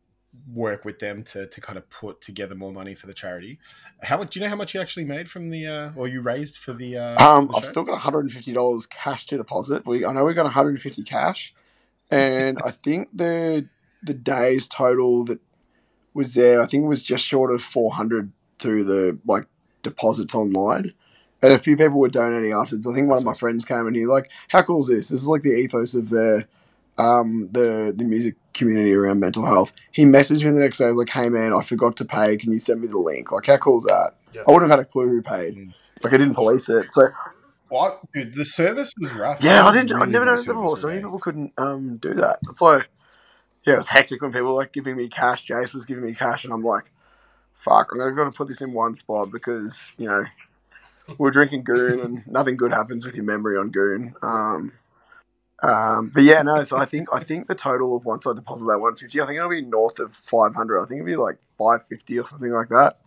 work with them to to kind of put together more money for the charity. How much? Do you know how much you actually made from the, uh, or you raised for the? Uh, Um, for the I've show? still got one hundred and fifty dollars cash to deposit. We I know we got one hundred and fifty cash, and I think the the days total that was there, I think it was just short of four hundred through the like deposits online. And a few people were donating afterwards. I think one of my friends came and he like, "How cool is this? This is like the ethos of the um the the music community around mental health." He messaged me the next day, like, "Hey man, I forgot to pay. Can you send me the link?" Like, how cool is that? Yeah. I wouldn't have had a clue who paid. Mm. Like, I didn't police it, so What, dude? The service was rough. yeah, I didn't. I really never no noticed it before. So many people couldn't um do that. It's like, yeah, it was hectic when people were like giving me cash. Jace was giving me cash, and I'm like, fuck, I'm gonna go to put this in one spot because you know we're drinking goon, and nothing good happens with your memory on goon. Um, um, but yeah, no. So I think I think the total of once I deposit that 150, I think it'll be north of 500. I think it'll be like 550 or something like that.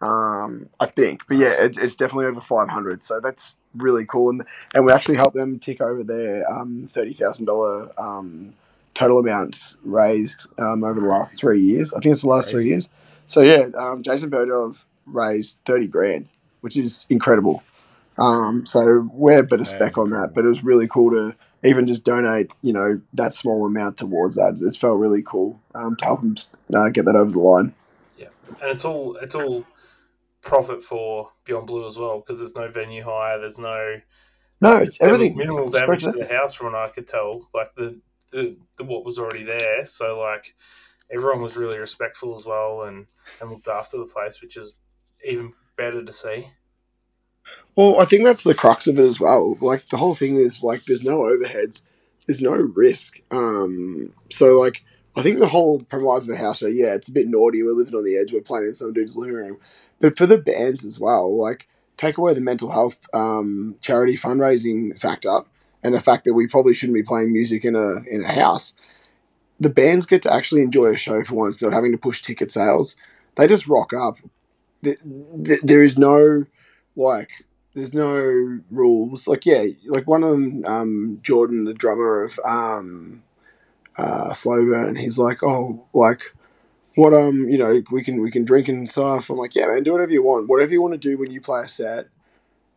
Um, I think, but yeah, it, it's definitely over 500. So that's really cool, and and we actually helped them tick over their um, thirty thousand dollar um, total amounts raised um, over the last three years. I think it's the last three years. So yeah, um, Jason Burdov raised thirty grand, which is incredible. Um, so we're a bit of spec on that, but it was really cool to even just donate, you know, that small amount towards that. It felt really cool um, to help them uh, get that over the line. Yeah, and it's all it's all profit for Beyond Blue as well because there's no venue hire, there's no No, it's there was everything. minimal It's damage to the house from what I could tell, like the, the the what was already there. So like everyone was really respectful as well and and looked after the place, which is even better to see. Well, I think that's the crux of it as well. Like the whole thing is like there's no overheads, there's no risk. Um, so like I think the whole premise of a house show, yeah, it's a bit naughty. We're living on the edge. We're playing in some dude's living room, but for the bands as well, like take away the mental health um, charity fundraising factor and the fact that we probably shouldn't be playing music in a in a house. The bands get to actually enjoy a show for once, not having to push ticket sales. They just rock up. Th- th- There is no like there's no rules. Like yeah, like one of them, um, Jordan, the drummer of um, uh, Slow Burn, he's like, oh, like what um, you know, we can we can drink and stuff. I'm like, yeah, man, do whatever you want. Whatever you want to do when you play a set,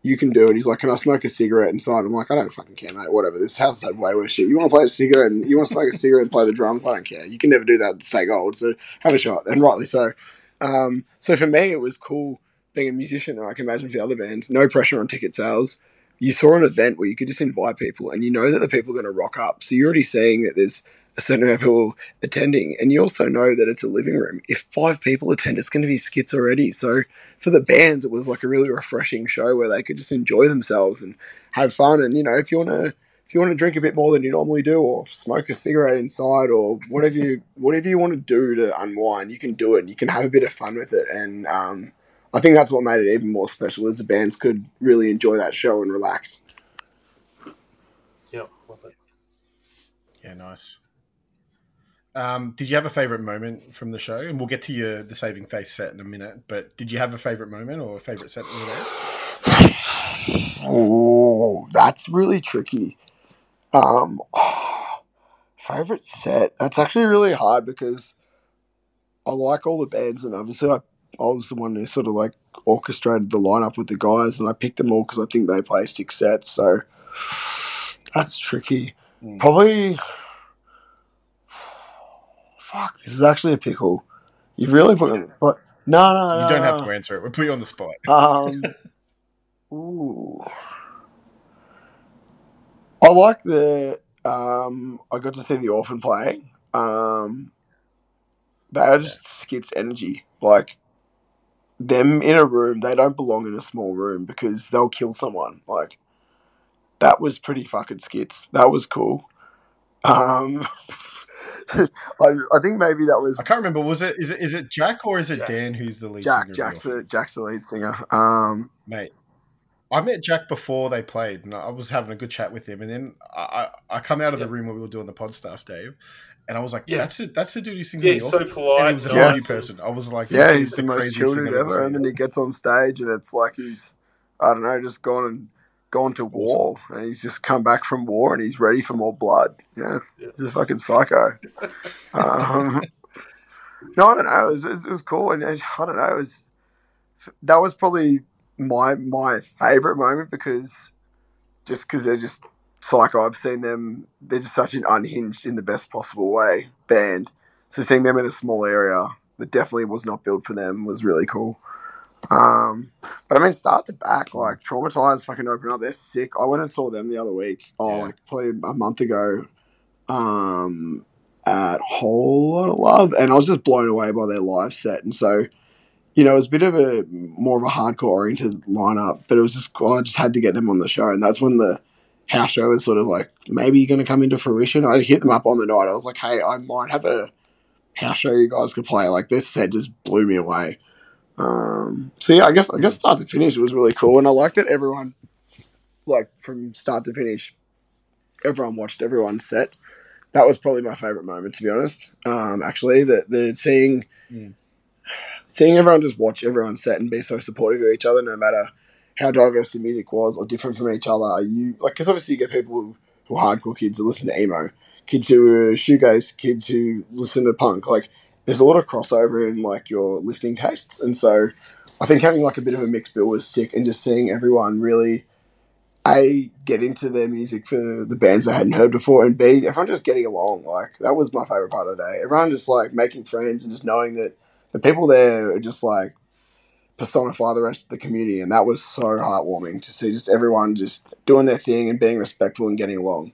you can do it. He's like, can I smoke a cigarette inside? I'm like, I don't fucking care, mate. Whatever. This house had way worse shit. You want to play a cigarette and you want to smoke a cigarette and play the drums? I don't care. You can never do that stay gold. So have a shot, and rightly so. Um, so for me, it was cool being a musician, and I can imagine for the other bands, no pressure on ticket sales. You saw an event where you could just invite people, and you know that the people are going to rock up. So you're already seeing that there's a certain amount of people attending, and you also know that it's a living room. If five people attend, it's going to be skits already. So for the bands, it was like a really refreshing show where they could just enjoy themselves and have fun. And you know, if you want to. If you want to drink a bit more than you normally do, or smoke a cigarette inside, or whatever you whatever you want to do to unwind, you can do it. You can have a bit of fun with it, and um, I think that's what made it even more special. Is the bands could really enjoy that show and relax. Yeah. Yeah, nice. Um, did you have a favorite moment from the show? And we'll get to your the saving face set in a minute. But did you have a favorite moment or a favorite set that you were there? Oh, that's really tricky. Um, <sighs> favorite set. That's actually really hard because I like all the bands, and obviously I, I was the one who sort of like orchestrated the lineup with the guys, and I picked them all because I think they play six sets. So <sighs> that's tricky. Mm. Probably. <sighs> Fuck, this is actually a pickle. You've really put me on the spot. No, no, no. You don't have no. to answer it. We'll put you on the spot. Um, <laughs> ooh. I like the. Um, I got to see the orphan play. Um, they are just skits energy. Like them in a room, they don't belong in a small room because they'll kill someone. Like that was pretty fucking skits. That was cool. Um, <laughs> I, I think maybe that was I can't remember. Was it is it is it Jack or is it Jack. Dan who's the lead Jack. singer? of Jack's the, Jack's the lead singer. Um, mate. I met Jack before they played, and I was having a good chat with him. And then I, I, I come out of the room where we were doing the pod stuff, Dave, and I was like, Yeah. "That's it. That's the dude who sings." Yeah, the he's so Office." polite. And he was a Yeah. funny person. I was like, yeah, he's is the most craziest chill thing dude I've ever ever. And then he gets on stage, and it's like he's, I don't know, just gone and gone to war, and he's just come back from war, and he's ready for more blood. Yeah, Yeah. he's a fucking psycho. <laughs> um, <laughs> no, I don't know. It was, it was, it was cool, and, and I don't know. It was that was probably my my favorite moment because just because they're just psycho. I've seen them. They're just such an unhinged in the best possible way band. So seeing them in a small area that definitely was not built for them was really cool. Um, but I mean, start to back, like Trauma Ties, fucking open up. They're sick. I went and saw them the other week. Oh, Yeah. like probably a month ago. Um, at Whole Lotta Love, and I was just blown away by their live set. And so, you know, it was a bit of a more of a hardcore oriented lineup, but it was just. I just had to get them on the show, and that's when the house show was sort of like maybe going to come into fruition. I hit them up on the night. I was like, hey, I might have a house show you guys could play. Like this set just blew me away. Um, so yeah, I guess I guess start to finish it was really cool, and I liked that everyone, like from start to finish, everyone watched everyone's set. That was probably my favorite moment, to be honest. Um, actually, that the seeing Mm. Seeing everyone just watch everyone's set and be so supportive of each other, no matter how diverse the music was or different from each other. Are you like because obviously you get people who, who are hardcore kids who listen to emo, kids who are shoegaze, kids who listen to punk. Like there's a lot of crossover in like your listening tastes, and so I think having like a bit of a mixed bill was sick, and just seeing everyone really a get into their music for the bands I hadn't heard before, and b everyone just getting along. Like that was my favorite part of the day. Everyone just like making friends and just knowing that the people there are just like personify the rest of the community, and that was so heartwarming to see just everyone just doing their thing and being respectful and getting along.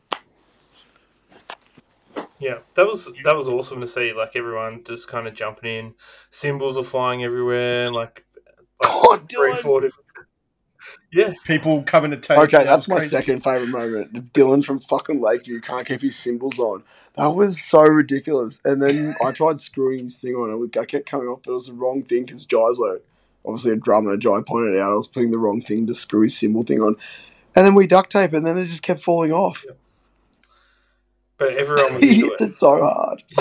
Yeah, that was that was awesome to see. Like everyone just kind of jumping in, cymbals are flying everywhere. Like, like Oh, three, Dylan. four different. <laughs> Yeah, People coming to take. Okay, that's my crazy. second favorite moment. Dylan from fucking Lakeview can't keep his cymbals on. That was so ridiculous. And then I tried screwing his thing on. I kept coming off, but it was the wrong thing because Jai's like, obviously a drummer. Jai pointed out I was putting the wrong thing to screw his cymbal thing on. And then we duct tape, and then it just kept falling off. but everyone was <laughs> he hits it. it so hard. <laughs>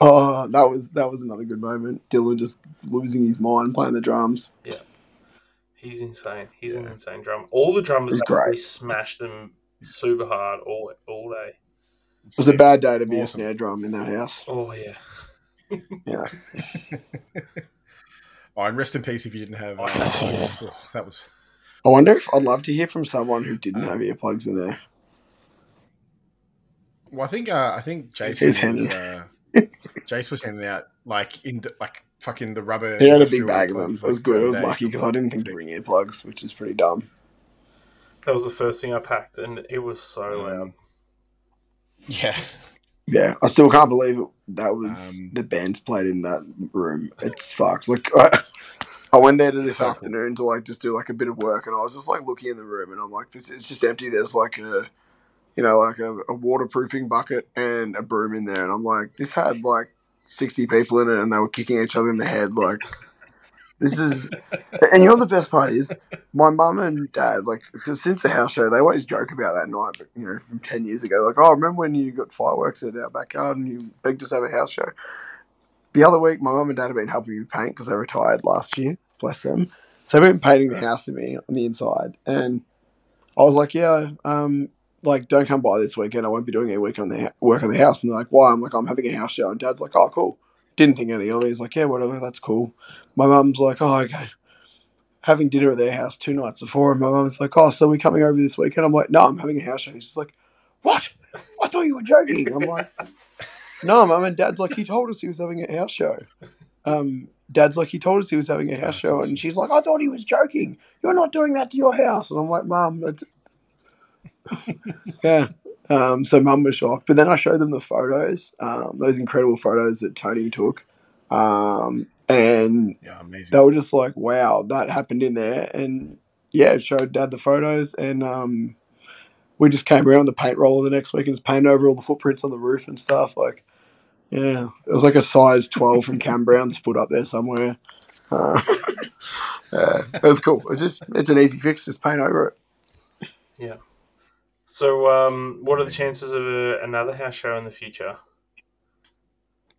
oh, that was that was another good moment. Dylan just losing his mind playing the drums. Yeah, he's insane. He's an insane drummer. All the drummers great. smashed them super hard all all day. It was a bad day to be a snare drum in that house. Oh yeah, Yeah. <laughs> Oh, and rest in peace if you didn't have. Uh, plugs. Oh, that was. I wonder if I'd love to hear from someone who didn't have earplugs in there. Well, I think uh, I think He's Jason was, handing- uh, <laughs> Jace was handing out like in the, like fucking the rubber. He had a big bag of them. earplugs, It was good. I was lucky because I didn't think to bring earplugs, which is pretty dumb. that was the first thing I packed, and it was so Um, loud. Yeah, Yeah, I still can't believe it. that was Um, the bands played in that room. It's fucked. Like I, I went there to this So cool. afternoon to like just do like a bit of work, and I was just like looking in the room, and I'm like, this it's just empty. There's like a, you know, like a, a waterproofing bucket and a broom in there, and I'm like, this had like sixty people in it, and they were kicking each other in the head. Like, this is, and you know the best part is, my mum and dad, like, since the house show, they always joke about that night, but you know, from ten years ago, like, oh, remember when you got fireworks at our backyard and you begged us to have a house show? The other week, my mum and dad have been helping me paint because they retired last year. Bless them. So they've been painting the house to me on the inside, and I was like, yeah, um, like don't come by this weekend. I won't be doing any work on the work on the house. And they're like, why? I'm like, I'm having a house show. And Dad's like, oh, cool. Didn't think any of it. He's like, yeah, whatever, that's cool. My mum's like, oh, okay. Having dinner at their house two nights before, and my mum's like, oh, so we're coming over this weekend? I'm like, no, I'm having a house show. She's like, what? I thought you were joking. I'm like, no, mum. And Dad's like, he told us he was having a house show. Um, Dad's like, he told us he was having a house That's show, awesome. and she's like, I thought he was joking. You're not doing that to your house. And I'm like, Mum, that's <laughs> yeah. Um, so mum was shocked, but then I showed them the photos, um, those incredible photos that Tony took, um, and yeah, amazing. they were just like, "Wow, that happened in there." And yeah, showed Dad the photos, and um, we just came around with the paint roller the next week and just painted over all the footprints on the roof and stuff. Like, yeah, it was like a size twelve from Cam Brown's foot up there somewhere. Uh, <laughs> yeah, it was cool. It's just it's an easy fix. Just paint over it. Yeah. So, um, what are the chances of a, another house show in the future?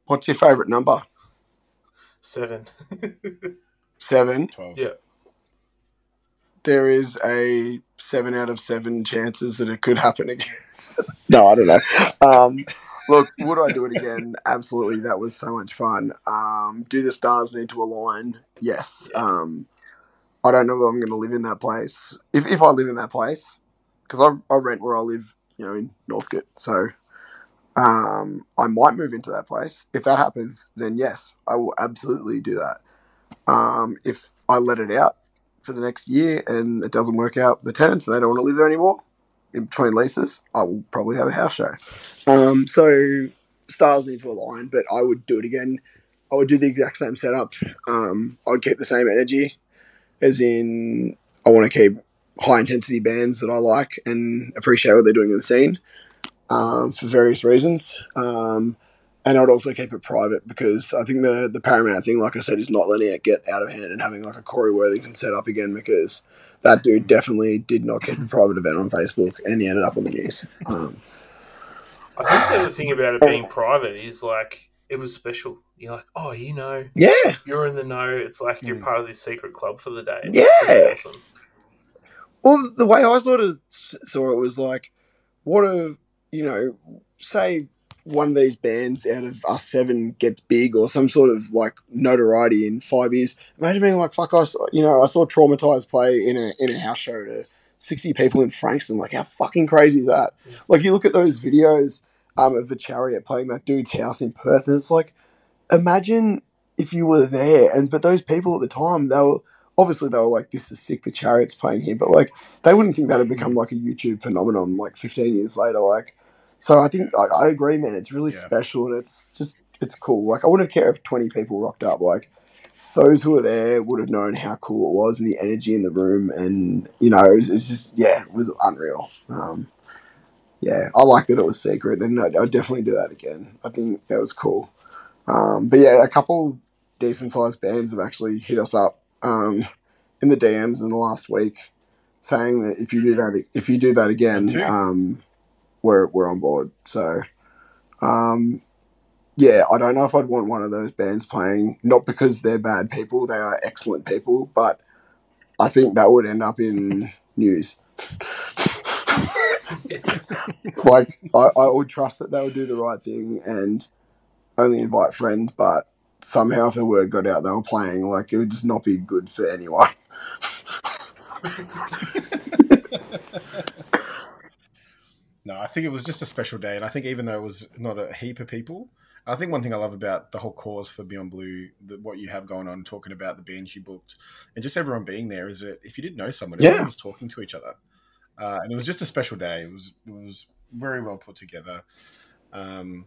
What's your favourite number? Seven. Seven. Twelve. Yeah. There is a seven out of seven chances that it could happen again. <laughs> no, I don't know. Um, look, would I do it again? Absolutely. That was so much fun. Um, do the stars need to align? Yes. Um, I don't know if I'm going to live in that place. If, if I live in that place, because I, I rent where I live, you know, in Northcote. So um, I might move into that place. If that happens, then yes, I will absolutely do that. Um, if I let it out for the next year and it doesn't work out, the tenants and they don't want to live there anymore in between leases, I will probably have a house show. Um, so stars need to align, but I would do it again. I would do the exact same setup. Um, I would keep the same energy, as in I want to keep high intensity bands that I like and appreciate what they're doing in the scene um, for various reasons. Um, and I'd also keep it private because I think the the paramount thing, like I said, is not letting it get out of hand and having like a Corey Worthington set up again because that dude definitely did not keep a private event on Facebook and he ended up on the news. Um, I think the other thing about it being private is like it was special. You're like, oh, you know, yeah, you're in the know. It's like you're Mm. part of this secret club for the day. Yeah. Awesome. Well, the way I sort of saw it was like, what a you know, say one of these bands out of us seven gets big or some sort of like notoriety in five years. Imagine being like, fuck us, you know, I saw Trauma Ties play in a in a house show to sixty people in Frankston. Like, how fucking crazy is that? Yeah. Like, you look at those videos um, of the chariot playing that dude's house in Perth, and it's like, imagine if you were there, and but those people at the time, they were obviously they were like, "This is sick." The chariots playing here, but like they wouldn't think that had become like a YouTube phenomenon like 15 years later. Like, so I think I, I agree, man. It's really Yeah. special, and it's just it's cool. Like, I wouldn't care if 20 people rocked up. Like, those who were there would have known how cool it was and the energy in the room, and you know, it it's just yeah, it was unreal. Um, yeah, I like that it was secret, and I'd, I'd definitely do that again. I think that was cool. Um, but yeah, a couple decent sized bands have actually hit us up um, in the DMs in the last week, saying that if you do that, if you do that again, um, we're we're on board. So, um, yeah, I don't know if I'd want one of those bands playing, not because they're bad people; they are excellent people, but I think that would end up in news. <laughs> like I, I would trust that they would do the right thing and only invite friends, but somehow if the word got out they were playing, like it would just not be good for anyone. <laughs> No, I think it was just a special day, and I think even though it was not a heap of people, I think one thing I love about the whole cause for Beyond Blue, the, what you have going on, talking about the bands you booked, and just everyone being there, is that if you didn't know someone, Yeah. everyone was talking to each other, uh, and it was just a special day. It was it was very well put together. Um,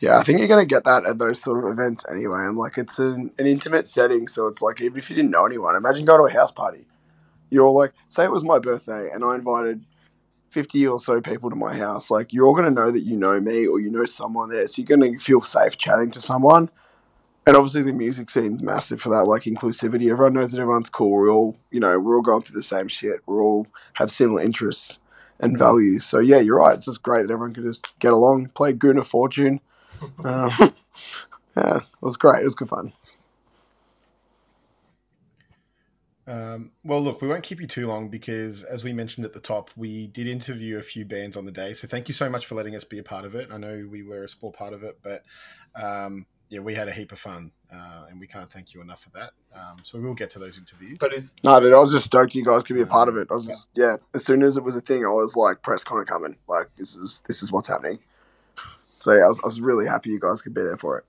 Yeah, I think you're gonna get that at those sort of events anyway. And like it's an, an intimate setting, so it's like even if you didn't know anyone, imagine going to a house party. You're like, say it was my birthday and I invited fifty or so people to my house. Like you're all gonna know that you know me or you know someone there, so you're gonna feel safe chatting to someone. And obviously the music scene's massive for that, like inclusivity. Everyone knows that everyone's cool. We're all, you know, we're all going through the same shit. We're all have similar interests and values. So yeah, you're right. It's just great that everyone could just get along, play Goon of Fortune. Um, <laughs> yeah, it was great. It was good fun. Um, well, look, we won't keep you too long because, as we mentioned at the top, we did interview a few bands on the day. So thank you so much for letting us be a part of it. I know we were a small part of it, but um, yeah, we had a heap of fun, uh, and we can't thank you enough for that. Um, so we will get to those interviews. But is No, dude, I was just stoked you guys could be a part of it. I was just yeah. As soon as it was a thing, I was like, press con coming. Like this is this is what's happening. So yeah, I was, I was really happy you guys could be there for it.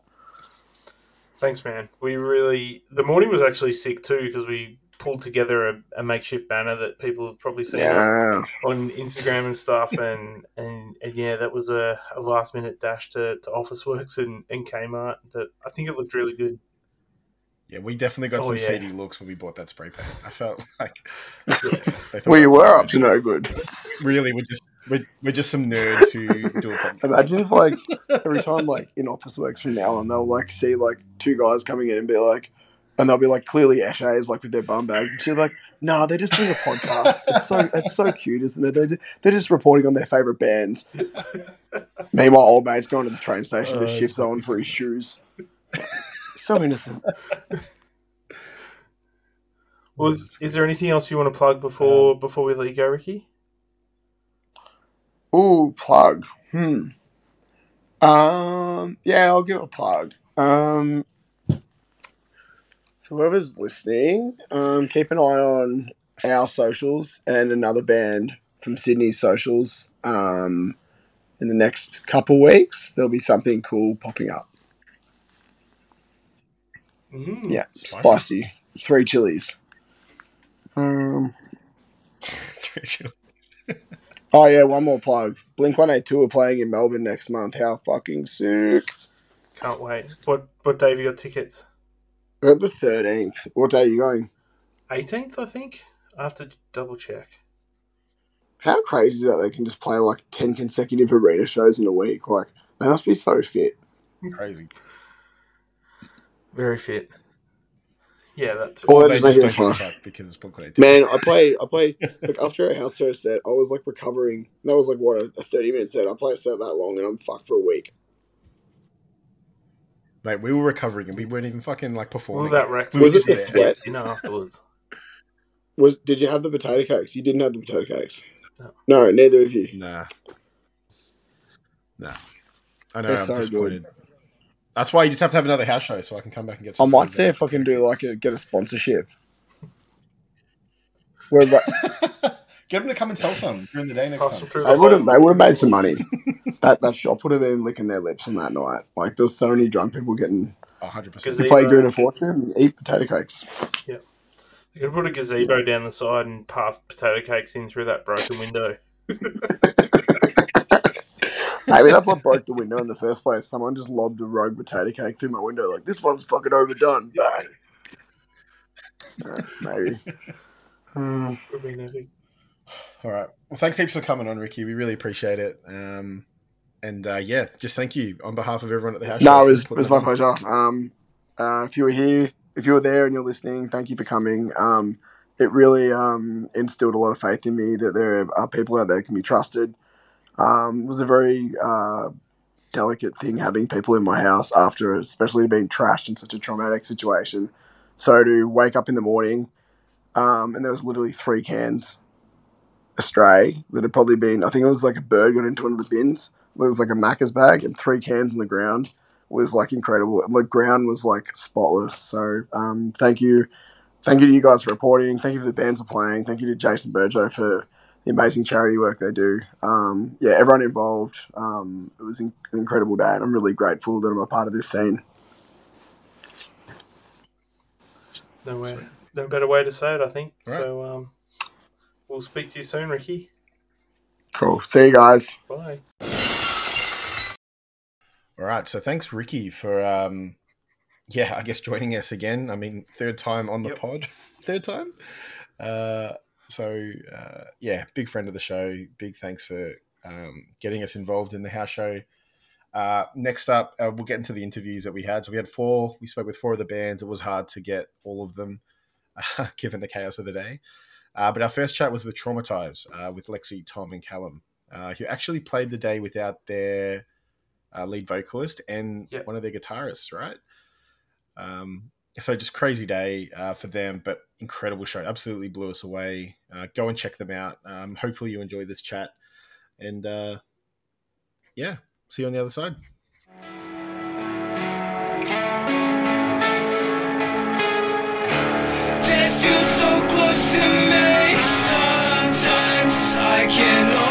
thanks, man. We really the morning was actually sick too because we pulled together a, a makeshift banner that people have probably seen Yeah, on Instagram and stuff, and and, and yeah, that was a, a last minute dash to, to Officeworks and, and Kmart. But I think it looked really good. Yeah, we definitely got Oh, some yeah. seedy looks when we bought that spray paint. I felt <laughs> like Yeah. they thought Well, you that was were up to no good. Really, we're just we're, we're just some nerds who do a podcast. Imagine if, like, <laughs> every time, like, in Officeworks from now on, they'll, like, see, like, two guys coming in and be like, and they'll be like, clearly Eshays, like, with their bum bags. And she'll be like, no, they're just doing a podcast. It's so, it's so cute, isn't it? They're, ju- they're just reporting on their favourite bands. <laughs> Meanwhile, old mate's going to the train station Oh, to that's shift on for his shoes. So innocent. <laughs> Well, is, is there anything else you want to plug before before we let you go, Ricky? Ooh, plug. Hmm. Um. Yeah, I'll give it a plug. Um. For whoever's listening, um, keep an eye on our socials and another band from Sydney's socials. Um, in the next couple weeks, there'll be something cool popping up. Mm. Yeah, Spicy. spicy. Three chilies. Um. <laughs> <laughs> Oh yeah, one more plug. Blink One Eight Two are playing in Melbourne next month. How fucking sick! Can't wait. What what day have you got tickets? We're at the thirteenth. What day are you going? 18th, I think. I have to double check. How crazy is that they can just play like ten consecutive arena shows in a week? Like they must be so fit. Crazy. Very fit. Yeah, that's it. Or Or they they just just make don't it give a fun. because it's Blink One Eight Two. Man, I play. I play. <laughs> Like after a house show set, I was like recovering. That was like what a, a thirty minute set. I play a set that long and I'm fucked for a week. Mate, we were recovering and we weren't even fucking like All performing. that wrecked. We Was it just the there. sweat? You know, afterwards. Was did you have the potato cakes? You didn't have the potato cakes. No. No, neither of you. Nah. Nah. I know, They're I'm so disappointed. That's why you just have to have another house show so I can come back and get some. I might see if I can do like a get a sponsorship. <laughs> We're about, Get them to come and sell some during the day next Pass time. through They would have. They would have made some money. <laughs> that that shop would have been licking their lips on that night. Like there was so many drunk people getting Oh, 100%. Because to play Goon of Fortune and eat potato cakes. You could put a gazebo down the side and pass potato cakes in through that broken window. <laughs> Maybe that's what broke the window in the first place. Someone just lobbed a rogue potato cake through my window. Like this one's fucking overdone. Bang. Uh, maybe. <laughs> Hmm. Would be epic. All right. Well, thanks heaps for coming on, Ricky. We really appreciate it. Um, and uh, yeah, just thank you on behalf of everyone at the house. No, it was, it was my on. pleasure. Um, uh, if you were here, if you were there and you're listening, thank you for coming. Um, it really um, instilled a lot of faith in me that there are people out there who can be trusted. Um, it was a very uh, delicate thing having people in my house after, especially being trashed in such a traumatic situation. So to wake up in the morning um, and there was literally three cans astray that had probably been, I think it was like a bird got into one of the bins. There was like a Macca's bag and three cans in the ground was like incredible. The ground was like spotless. So um, thank you, thank you to you guys for reporting. Thank you for the bands for playing. Thank you to Jason Burjo for the amazing charity work they do. Um, yeah, everyone involved. Um, it was in- an incredible day, and I'm really grateful that I'm a part of this scene. No way. No better way to say it, I think. All right. So um, we'll speak to you soon, Ricky. Cool. See you guys. Bye. All right. So thanks, Ricky, for um, yeah, I guess joining us again. I mean, third time on the Yep. pod, <laughs> third time. Uh, so uh, yeah, big friend of the show. Big thanks for um, getting us involved in the house show. Uh, next up, uh, we'll get into the interviews that we had. So we had four. We spoke with four of the bands. It was hard to get all of them, uh, <laughs> given the chaos of the day. Uh, but our first chat was with Trauma Ties, uh, with Lexi, Tom, and Callum, uh, who actually played the day without their uh, lead vocalist and Yep. one of their guitarists, right? Um, so just crazy day uh, for them, but incredible show. Absolutely blew us away. Uh, go and check them out. Um, hopefully you enjoy this chat, and uh, yeah, see you on the other side. Death feels so close to me. Sometimes I can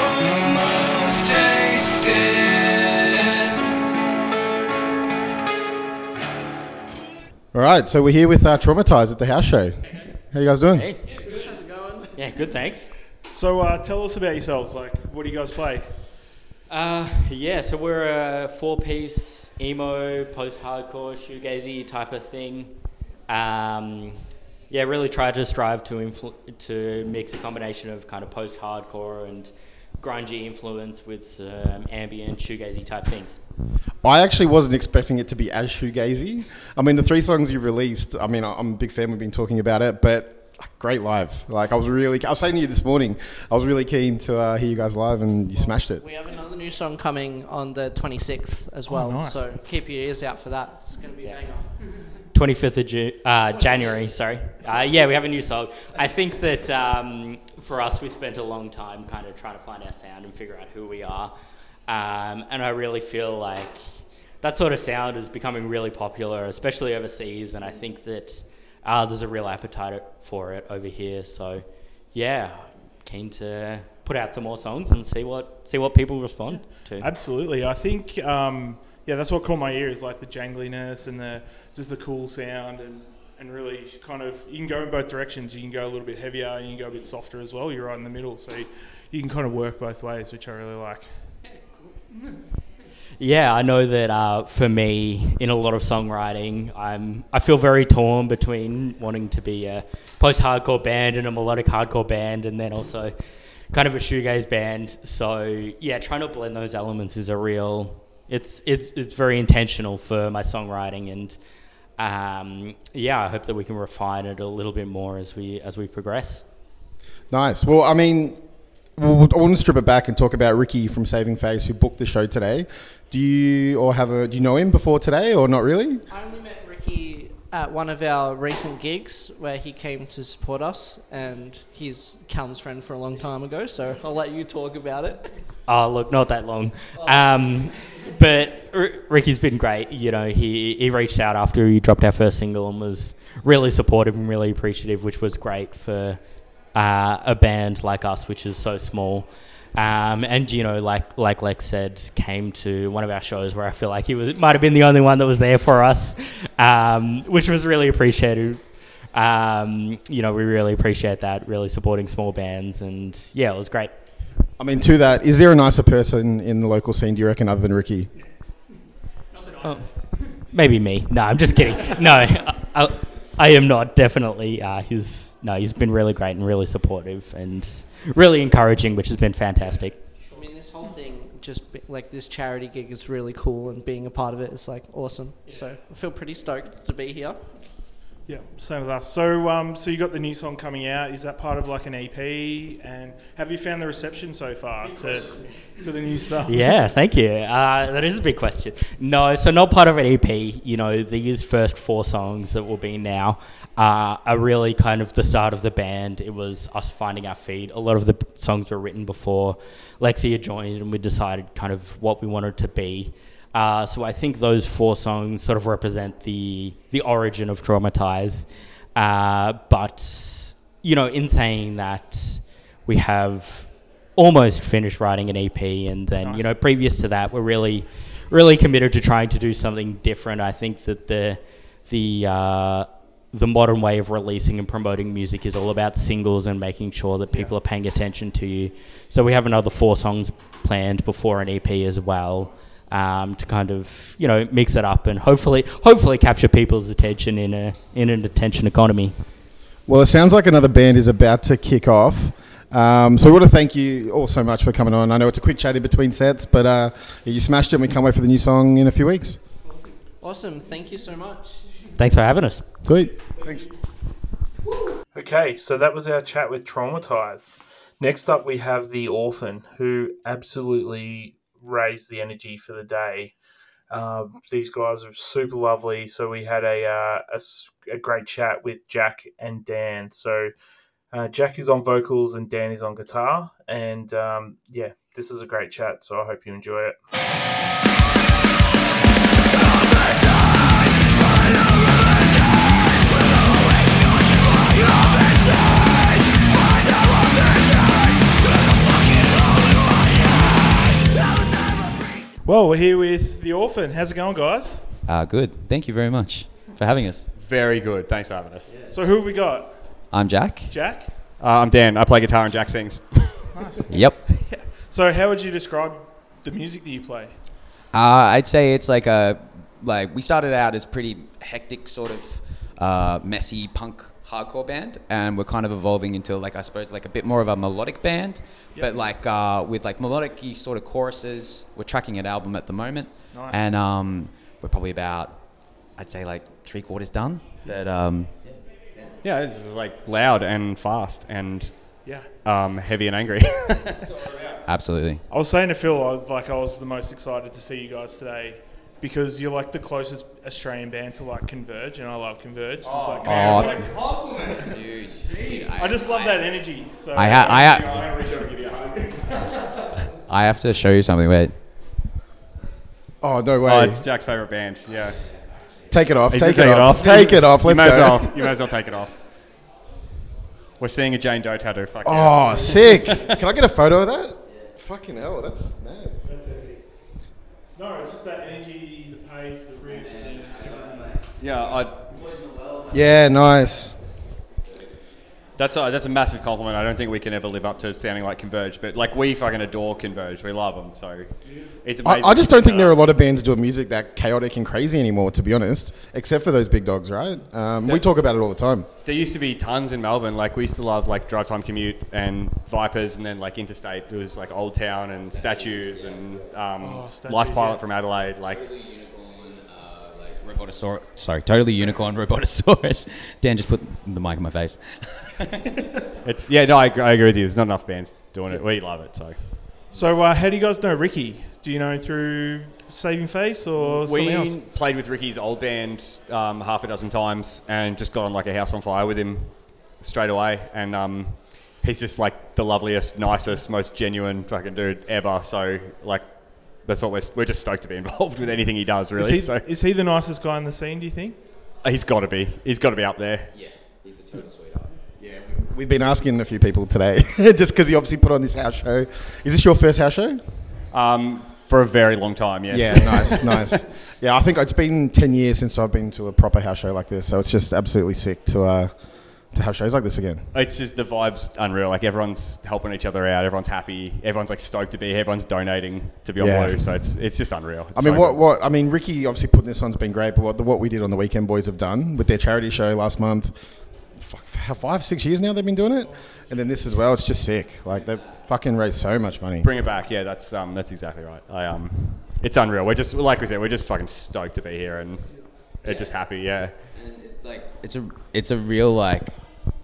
All right, so we're here with uh, Trauma Ties at the house show. How you guys doing? Hey. How's it going? Yeah, good, thanks. So uh, tell us about yourselves. Like, what do you guys play? Uh, yeah, so we're a four-piece emo, post-hardcore, shoegazy type of thing. Um, yeah, really try to strive to influ- to mix a combination of kind of post-hardcore and grungy influence with some ambient shoegazy type things. I actually wasn't expecting it to be as shoegazy. I mean, the three songs you've released. I mean, I'm a big fan. We've been talking about it, but great live. Like I was really, I was saying to you this morning, I was really keen to uh, hear you guys live, and you smashed it. We have another new song coming on the 26th as well, nice. so keep your ears out for that. It's going to be a banger. <laughs> 25th of Ju- uh, January, sorry. Uh, yeah, we have a new song. I think that um, for us, we spent a long time kind of trying to find our sound and figure out who we are. Um, and I really feel like that sort of sound is becoming really popular, especially overseas. And I think that uh, there's a real appetite for it over here. So, yeah, keen to put out some more songs and see what see what people respond to. Absolutely. I think, um, yeah, that's what caught my ear is like the jangliness and the just the cool sound and, and really kind of, you can go in both directions. You can go a little bit heavier, you can go a bit softer as well. You're right in the middle. So you, you can kind of work both ways, which I really like. <laughs> Yeah, I know that uh, for me, in a lot of songwriting, I'm I feel very torn between wanting to be a post-hardcore band and a melodic hardcore band, and then also kind of a shoegaze band. So yeah, trying to blend those elements is a real. It's it's it's very intentional for my songwriting, and um, yeah, I hope that we can refine it a little bit more as we as we progress. Nice. Well, I mean, well, I want to strip it back and talk about Ricky from Saving Face, who booked the show today. Do you or have a do you know him before today or not really? I only met Ricky at one of our recent gigs where he came to support us, and he's Callum's friend for a long time ago, so I'll let you talk about it. Oh, look, not that long. Um, but R- Ricky's been great. You know, he, he reached out after he dropped our first single and was really supportive and really appreciative, which was great for uh, a band like us, which is so small. Um, and you know, like like Lex said, came to one of our shows where I feel like he was might have been the only one that was there for us, um, which was really appreciated. Um, you know, we really appreciate that, really supporting small bands, and yeah, it was great. I mean, to that, is there a nicer person in the local scene? Do you reckon, other than Ricky? Oh, maybe me. No, I'm just kidding. <laughs> No, I, I, I am not. Definitely, uh, he's no, he's been really great and really supportive and really encouraging, which has been fantastic. I mean, this whole thing, just be, like this charity gig, is really cool, and being a part of it is like awesome. So I feel pretty stoked to be here. Yeah, same with us. So, um, so you got the new song coming out. Is that part of like an EP? And have you found the reception so far to, to, to the new stuff? <laughs> Yeah, thank you. Uh, that is a big question. No, so not part of an EP. You know, these first four songs that will be now uh, are really kind of the start of the band. It was us finding our feet. A lot of the songs were written before Lexi had joined, and we decided kind of what we wanted to be. Uh, so I think those four songs sort of represent the the origin of Trauma Ties. Uh, but you know, in saying that, we have almost finished writing an EP, and then you know, previous to that, we're really, really committed to trying to do something different. I think that the the uh, the modern way of releasing and promoting music is all about singles and making sure that people are paying attention to you. So we have another four songs planned before an EP as well. Um, to kind of you know mix it up and hopefully hopefully capture people's attention in a in an attention economy. Well, it sounds like another band is about to kick off. Um, so we want to thank you all so much for coming on. I know it's a quick chat in between sets, but uh, you smashed it. and We can't wait for the new song in a few weeks. Awesome. Thank you so much. Thanks for having us. Sweet. Thanks. Okay, so that was our chat with Trauma Ties. Next up, we have The Orphan, who absolutely raised the energy for the day. Um, these guys are super lovely. So we had a, uh, a a great chat with Jack and Dan. So uh, Jack is on vocals and Dan is on guitar. And um, yeah, this is a great chat. So I hope you enjoy it. Well, we're here with the Orphan. How's it going, guys? Uh, good. Thank you very much for having us. Very good. Thanks for having us. So who have we got? I'm Jack. Jack. Uh, I'm Dan. I play guitar and Jack sings. <laughs> nice. Yep. <laughs> So how would you describe the music that you play? Uh, I'd say it's like a like we started out as pretty hectic sort of uh, messy punk hardcore band, and we're kind of evolving into like I suppose like a bit more of a melodic band, but like uh, with like melodic sort of choruses. We're tracking an album at the moment, Nice. and um, we're probably about I'd say like three quarters done. But um, Yeah, this is like loud and fast and Yeah. um, heavy and angry. <laughs> absolutely. I was saying to Fil, like I was the most excited to see you guys today because you're like the closest Australian band to like Converge, and I love Converge. It's oh, like, Oh. what a compliment. Dude, dude, I just love that energy. So I ha- I ha- I really gotta give you a hug. <laughs> I have to show you something. Wait. Oh no oh, way! oh, it's Jack's favorite band. Yeah. take it off. He's Take it, gonna off. Take it off. You Let's may as go. well. You may as well take it off. We're seeing a Jane Doe tattoo. Fuck oh, yeah. Oh, sick! <laughs> Can I get a photo of that? Fucking hell, that's mad. That's heavy. No, it's just that energy, the pace, the riffs, and everything. Yeah, I, Yeah, nice. That's a that's a massive compliment. I don't think we can ever live up to sounding like Converge, but like we fucking adore Converge. We love them. So it's I, amazing. I just don't think there are a lot of bands doing music that chaotic and crazy anymore, to be honest. Except for those big dogs, right? Um, we talk about it all the time. There used to be tons in Melbourne. Like we used to love like Drive Time Commute and Vipers, and then like Interstate. There was like Old Town and Statues and um, Oh, Statues, Life Pilot yeah. from Adelaide. Like Robotosaurus. Sorry, totally unicorn <laughs> Robotosaurus. Dan just put the mic in my face. <laughs> it's yeah. No, I, agree- I agree with you. There's not enough bands doing it. We love it. So So, uh, how do you guys know Ricky? Do you know him through Saving Face or something we else? played with Ricky's old band um, half a dozen times and just got on like a house on fire with him straight away. And um, he's just like the loveliest, nicest, most genuine fucking dude ever. So like. That's what we're, we're just stoked to be <laughs> involved with anything he does, really. Is he, so is he the nicest guy in the scene? Do you think? He's got to be. He's got to be up there. Yeah, he's a total sweetheart. We've been asking a few people today, <laughs> just because you obviously put on this house show. Is this your first house show? Um, for a very long time, yes. Yeah, nice, <laughs> nice. Yeah, I think it's been ten years since I've been to a proper house show like this, so it's just absolutely sick to uh, to have shows like this again. It's just the vibes unreal. Like everyone's helping each other out. Everyone's happy. Everyone's like stoked to be. here. Everyone's donating to Beyond Yeah. Blue. So it's it's just unreal. It's I mean, so what, good. what I mean, Ricky obviously putting this on's been great, but what the, what we did on the Weekend Boys have done with their charity show last month, five six years now they've been doing it, and then this as well. It's just sick. Like they've fucking raised so much money. Bring it back. Yeah, that's um that's exactly right. I um, it's unreal. We're just like we said, we're just fucking stoked to be here and we're just happy. Yeah. And it's like it's a it's a real like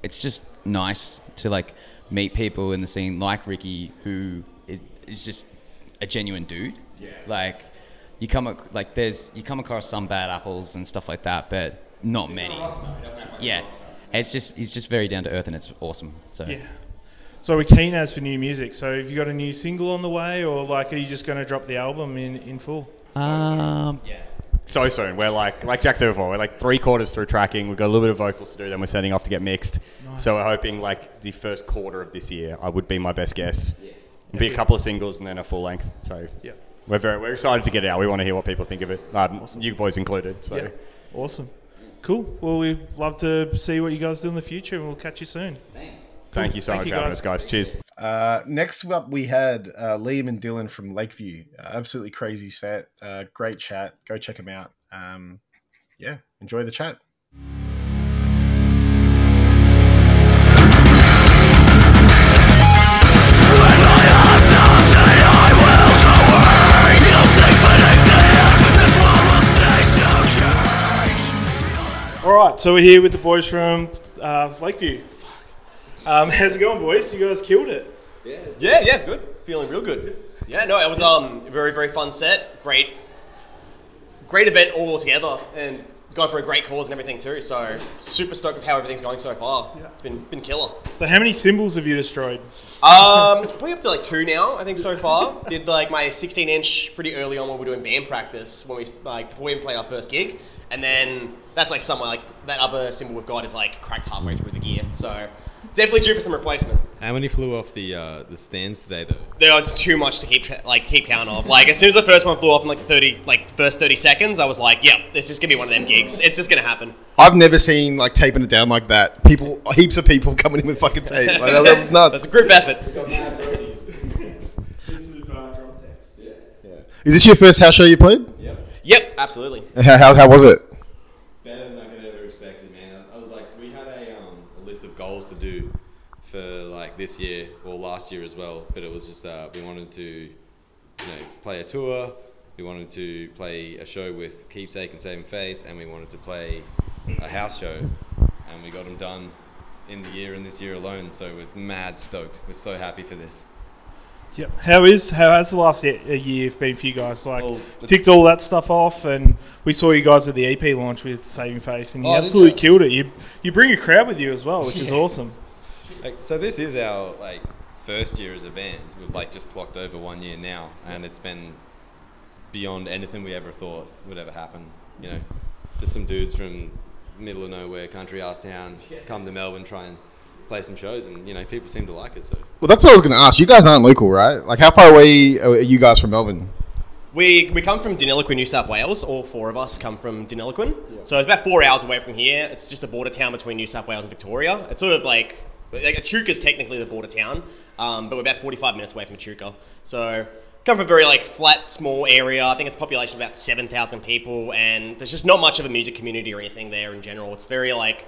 it's just nice to like meet people in the scene like Ricky who is, is just a genuine dude. Yeah. Like you come ac- like there's you come across some bad apples and stuff like that, but not many. Yeah. It's just he's just very down to earth and it's awesome. So Yeah. So we're keen as for new music. So have you got a new single on the way, or like are you just going to drop the album in in full? Um So soon. We're like like Jack said before. We're like three quarters through tracking. We've got a little bit of vocals to do. Then we're setting off to get mixed. Nice. So we're hoping like the first quarter of this year. I would be my best guess. It'd be a couple of singles and then a full length. So Yeah. we're very we're excited to get it out. We want to hear what people think of it. Um, You boys included. So. Yeah. Awesome. Cool. Well, we'd love to see what you guys do in the future, and we'll catch you soon. Thanks. Thank you so Thank much you, for having guys. us, guys. Cheers. Uh, next up, we had uh, Liam and Dylan from Lakeview. Uh, absolutely crazy set. Uh, great chat. Go check them out. Um, yeah, enjoy the chat. Right. So we're here with the boys from uh, Lakeview. Fuck. Um, <laughs> how's it going, boys? You guys killed it. Yeah, yeah, yeah, good. Feeling real good. Yeah, no, it was um very very fun set. Great, great event all together, and going for a great cause and everything too. So super stoked with how everything's going so far. Yeah. It's been been killer. So how many cymbals have you destroyed? Um, <laughs> probably up to like two now, I think so far. Did like my 16 inch pretty early on when we were doing band practice when we like before we even played our first gig, and then that's like somewhere like that other cymbal we've got is like cracked halfway through the gear. So definitely due for some replacement. How many flew off the uh, the stands today, though? There was too much to keep like keep count of. Like as soon as the first one flew off in like 30 like first 30 seconds, I was like, yeah, this is gonna be one of them gigs. It's just gonna happen. I've never seen like taping it down like that. People, heaps of people <laughs> coming in with fucking tape. Like, that, that was nuts. That's a group effort. Is this your first house show you played? Yep. Yep, absolutely. How, how, how was it? Better than I could ever expected, man. For like this year or last year as well, but it was just uh, we wanted to, you know, play a tour. We wanted to play a show with Keepsake and Saving Face, and we wanted to play a house show, and we got them done in the year and this year alone. So we're mad stoked. We're so happy for this. Yep. How is how has the last ye- year been for you guys? Like it's- ticked all that stuff off, and we saw you guys at the EP launch with Saving Face, and you Oh, absolutely killed it. You you bring a crowd with you as well, which is <laughs> awesome. Like, so this is our like first year as a band. We've like just clocked over one year now, and it's been beyond anything we ever thought would ever happen. You know, just some dudes from middle of nowhere, country ass town, come to Melbourne, try and play some shows, and you know, people seem to like it. So Well, that's what I was going to ask. You guys aren't local, right? Like, how far away are you guys from Melbourne? We, we come from Deniliquin, New South Wales. All four of us come from Deniliquin. So it's about four hours away from here. It's just a border town between New South Wales and Victoria. It's sort of like, like is technically the border town, um, but we're about 45 minutes away from Echuca. So come from a very like flat, small area. I think it's population of about 7,000 people, and there's just not much of a music community or anything there in general. It's very like,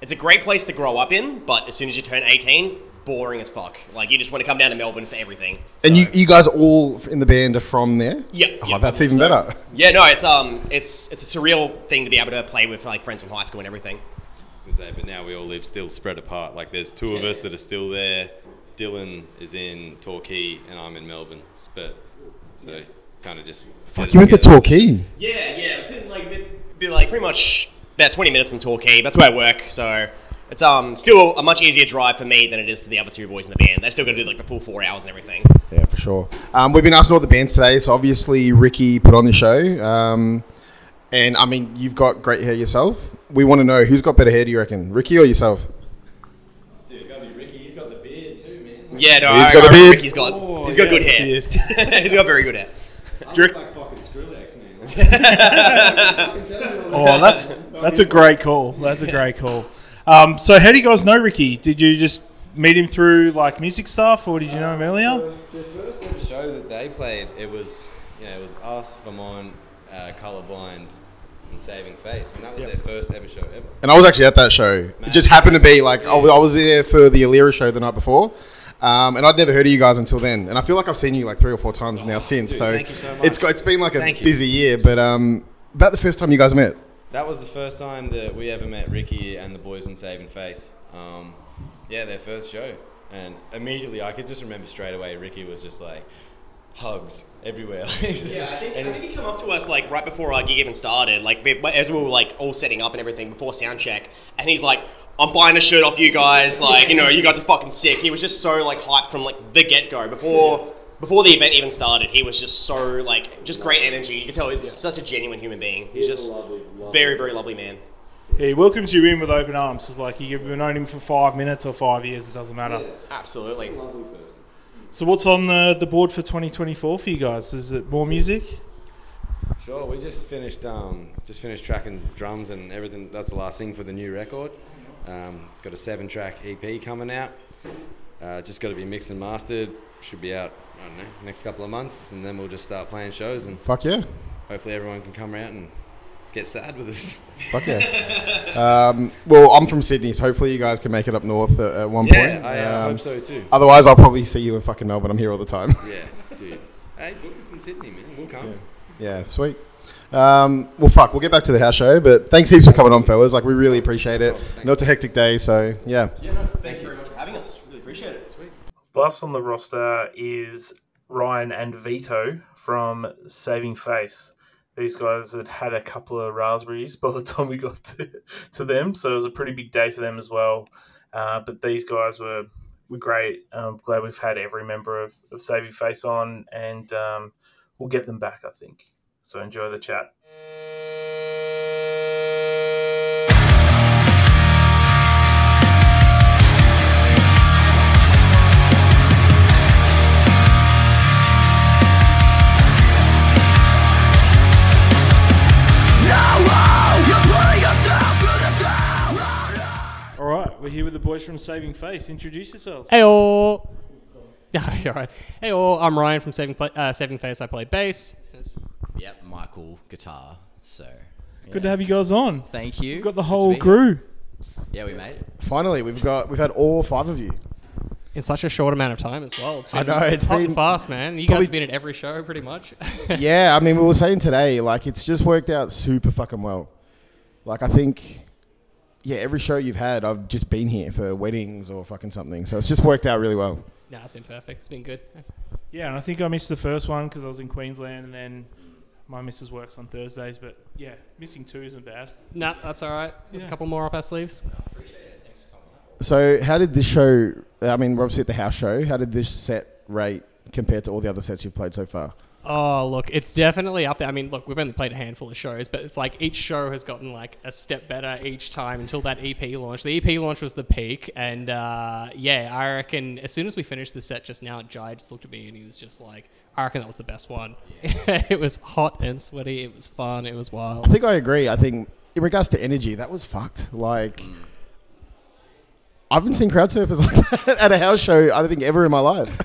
it's a great place to grow up in, but as soon as you turn 18, boring as fuck. Like you just want to come down to Melbourne for everything. And you, you guys all in the band are from there? Yeah. Oh, yeah, that's even so- better. Yeah, no, it's um, it's it's a surreal thing to be able to play with like friends from high school and everything. To say, but now we all live still spread apart. Like there's two of us that are still there. Dylan is in Torquay, and I'm in Melbourne. But so kind of just. Fuck, you went to Torquay. Yeah, yeah, it's in like be, be like pretty much about twenty minutes from Torquay. That's where I work, so it's um still a much easier drive for me than it is to the other two boys in the band. They're still gonna do like the full four hours and everything. Yeah, for sure. Um, we've been asking all the bands today, so obviously Ricky put on the show. Um, and I mean, you've got great hair yourself. We want to know who's got better hair, do you reckon? Ricky or yourself? Dude, gotta be Ricky. He's got the beard too, man. Yeah, no, He's I, got I a beard. Ricky's got Oh, he's got yeah, good hair. <laughs> he's got very good hair. I look like fucking Skrillex, man. <laughs> <laughs> Oh, that's that's a great call. That's a great call. Um, so how do you guys know Ricky? Did you just meet him through like music stuff, or did you know him earlier? So the first ever show that they played, it was yeah, it was us, Vermont, uh, Colorblind, and Saving Face, and that was Yep. their first ever show ever. And I was actually at that show. It just happened to be like I was, I was there for the Alira show the night before. Um, and I'd never heard of you guys until then, and I feel like I've seen you like three or four times now since. dude, so, thank you so it's much. got, it's been like a Thank you. busy year, but um, that the first time you guys met. That was the first time that we ever met Ricky and the boys on Saving Face. Um, yeah, their first show, and immediately I could just remember straight away. Ricky was just like hugs everywhere. <laughs> Just Yeah, I think, and I think he came up to us like right before our gig even started, like as we were like all setting up and everything before sound check, and he's like, "I'm buying a shirt off you guys, like you know, you guys are fucking sick." He was just so like hyped from like the get go before before the event even started. He was just so like just great energy. You can tell he's such a genuine human being. He's just very very lovely man. He welcomes you in with open arms. It's like you've known him for five minutes or five years. It doesn't matter. Absolutely. So what's on the, the board for 2024 for you guys? Is it more music? Sure, we just finished um, just finished tracking drums and everything. That's the last thing for the new record. Um, got a seven-track EP coming out. Uh, just got to be mixed and mastered. Should be out. I don't know next couple of months, and then we'll just start playing shows and Fuck yeah. hopefully everyone can come around and get sad with us. Fuck yeah. <laughs> um, well, I'm from Sydney, so hopefully you guys can make it up north at, at one Yeah, point. I, uh, Um, hope so too. Otherwise, I'll probably see you in fucking Melbourne. I'm here all the time. Yeah, dude. Hey, book us in Sydney, man. We'll come. yeah, sweet. Um, well, fuck, we'll get back to the house show, but thanks heaps for coming on, fellas. Like, we really appreciate it. I know it's a hectic day, so yeah. Yeah, no, thank you very much for having us. Really appreciate it. Sweet. Last on the roster is Ryan and Vito from Saving Face. These guys had had a couple of raspberries <laughs> by the time we got to, to them, so it was a pretty big day for them as well. Uh, but these guys were were great. I'm glad we've had every member of, of Your Face on, and um, we'll get them back, I think. So enjoy the chat. We're here with the boys from Saving Face. Introduce yourselves. Hey all. <laughs> Yeah, you're right. Hey all, I'm Ryan from Saving, Pla- uh, Saving Face. I play bass. Yep, Michael guitar. So Good to have you guys on. Thank you. We've got the whole be here. crew. Yeah, we made it. Finally, we've got we've had all five of you. in such a short amount of time as well. It's I been know, it's hot and been fast, man. You guys have been at every show pretty much. <laughs> yeah, I mean, we were saying today, like, it's just worked out super fucking well. Like, I think, yeah, every show you've had, I've just been here for weddings or fucking something. So it's just worked out really well. no, it's been perfect. It's been good. Yeah, and I think I missed the first one because I was in Queensland, and then my missus works on Thursdays. But yeah, missing two isn't bad. No, that's all right. There's Yeah. a couple more up our sleeves. So, how did this show, I mean, we're obviously at the house show, how did this set rate compared to all the other sets you've played so far? Oh, look, it's definitely up there. I mean, look, we've only played a handful of shows, but it's like each show has gotten like a step better each time until that EP launch. The EP launch was the peak, and uh, yeah, I reckon as soon as we finished the set just now, Jai just looked at me and he was just like, I reckon that was the best one. <laughs> it was hot and sweaty, it was fun, it was wild. I think I agree. I think in regards to energy, that was fucked. Like, I haven't seen crowd surfers like <laughs> that at a house show, I don't think, ever in my life.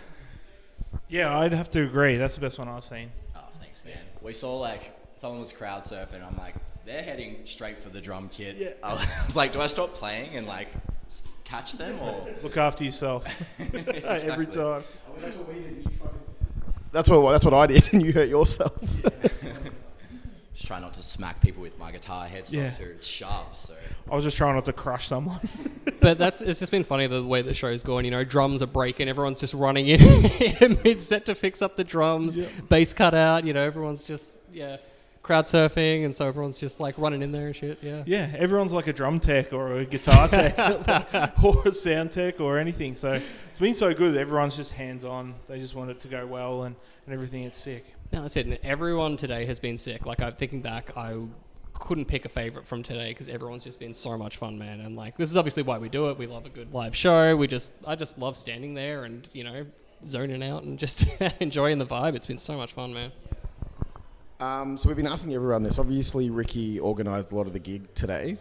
Yeah, I'd have to agree. That's the best one I've seen. Oh, thanks, man. We saw like someone was crowd surfing. I'm like, they're heading straight for the drum kit. Yeah. I was like, do I stop playing and like catch them or <laughs> Look after yourself <laughs> <laughs> every Exactly. time. That's what that's what I did, and you hurt yourself. Just try not to smack people with my guitar headstock Yeah. so it's sharp. So I was just trying not to crush someone. <laughs> but that's it's just been funny the way the show's going. You know, drums are breaking, everyone's just running in <laughs> mid set to fix up the drums, bass cut out. You know, everyone's just yeah, crowd surfing, and so everyone's just like running in there and shit. Yeah, Yeah, everyone's like a drum tech or a guitar <laughs> tech or a sound tech or anything. So it's been so good. Everyone's just hands on. They just want it to go well and, and everything. It's sick. No, that's it. And everyone today has been sick. Like I'm thinking back, I couldn't pick a favorite from today because everyone's just been so much fun, man. And like this is obviously why we do it. We love a good live show. We just I just love standing there and you know zoning out and just <laughs> enjoying the vibe. It's been so much fun, man. Um, so we've been asking everyone this. Obviously, Ricky organised a lot of the gig today.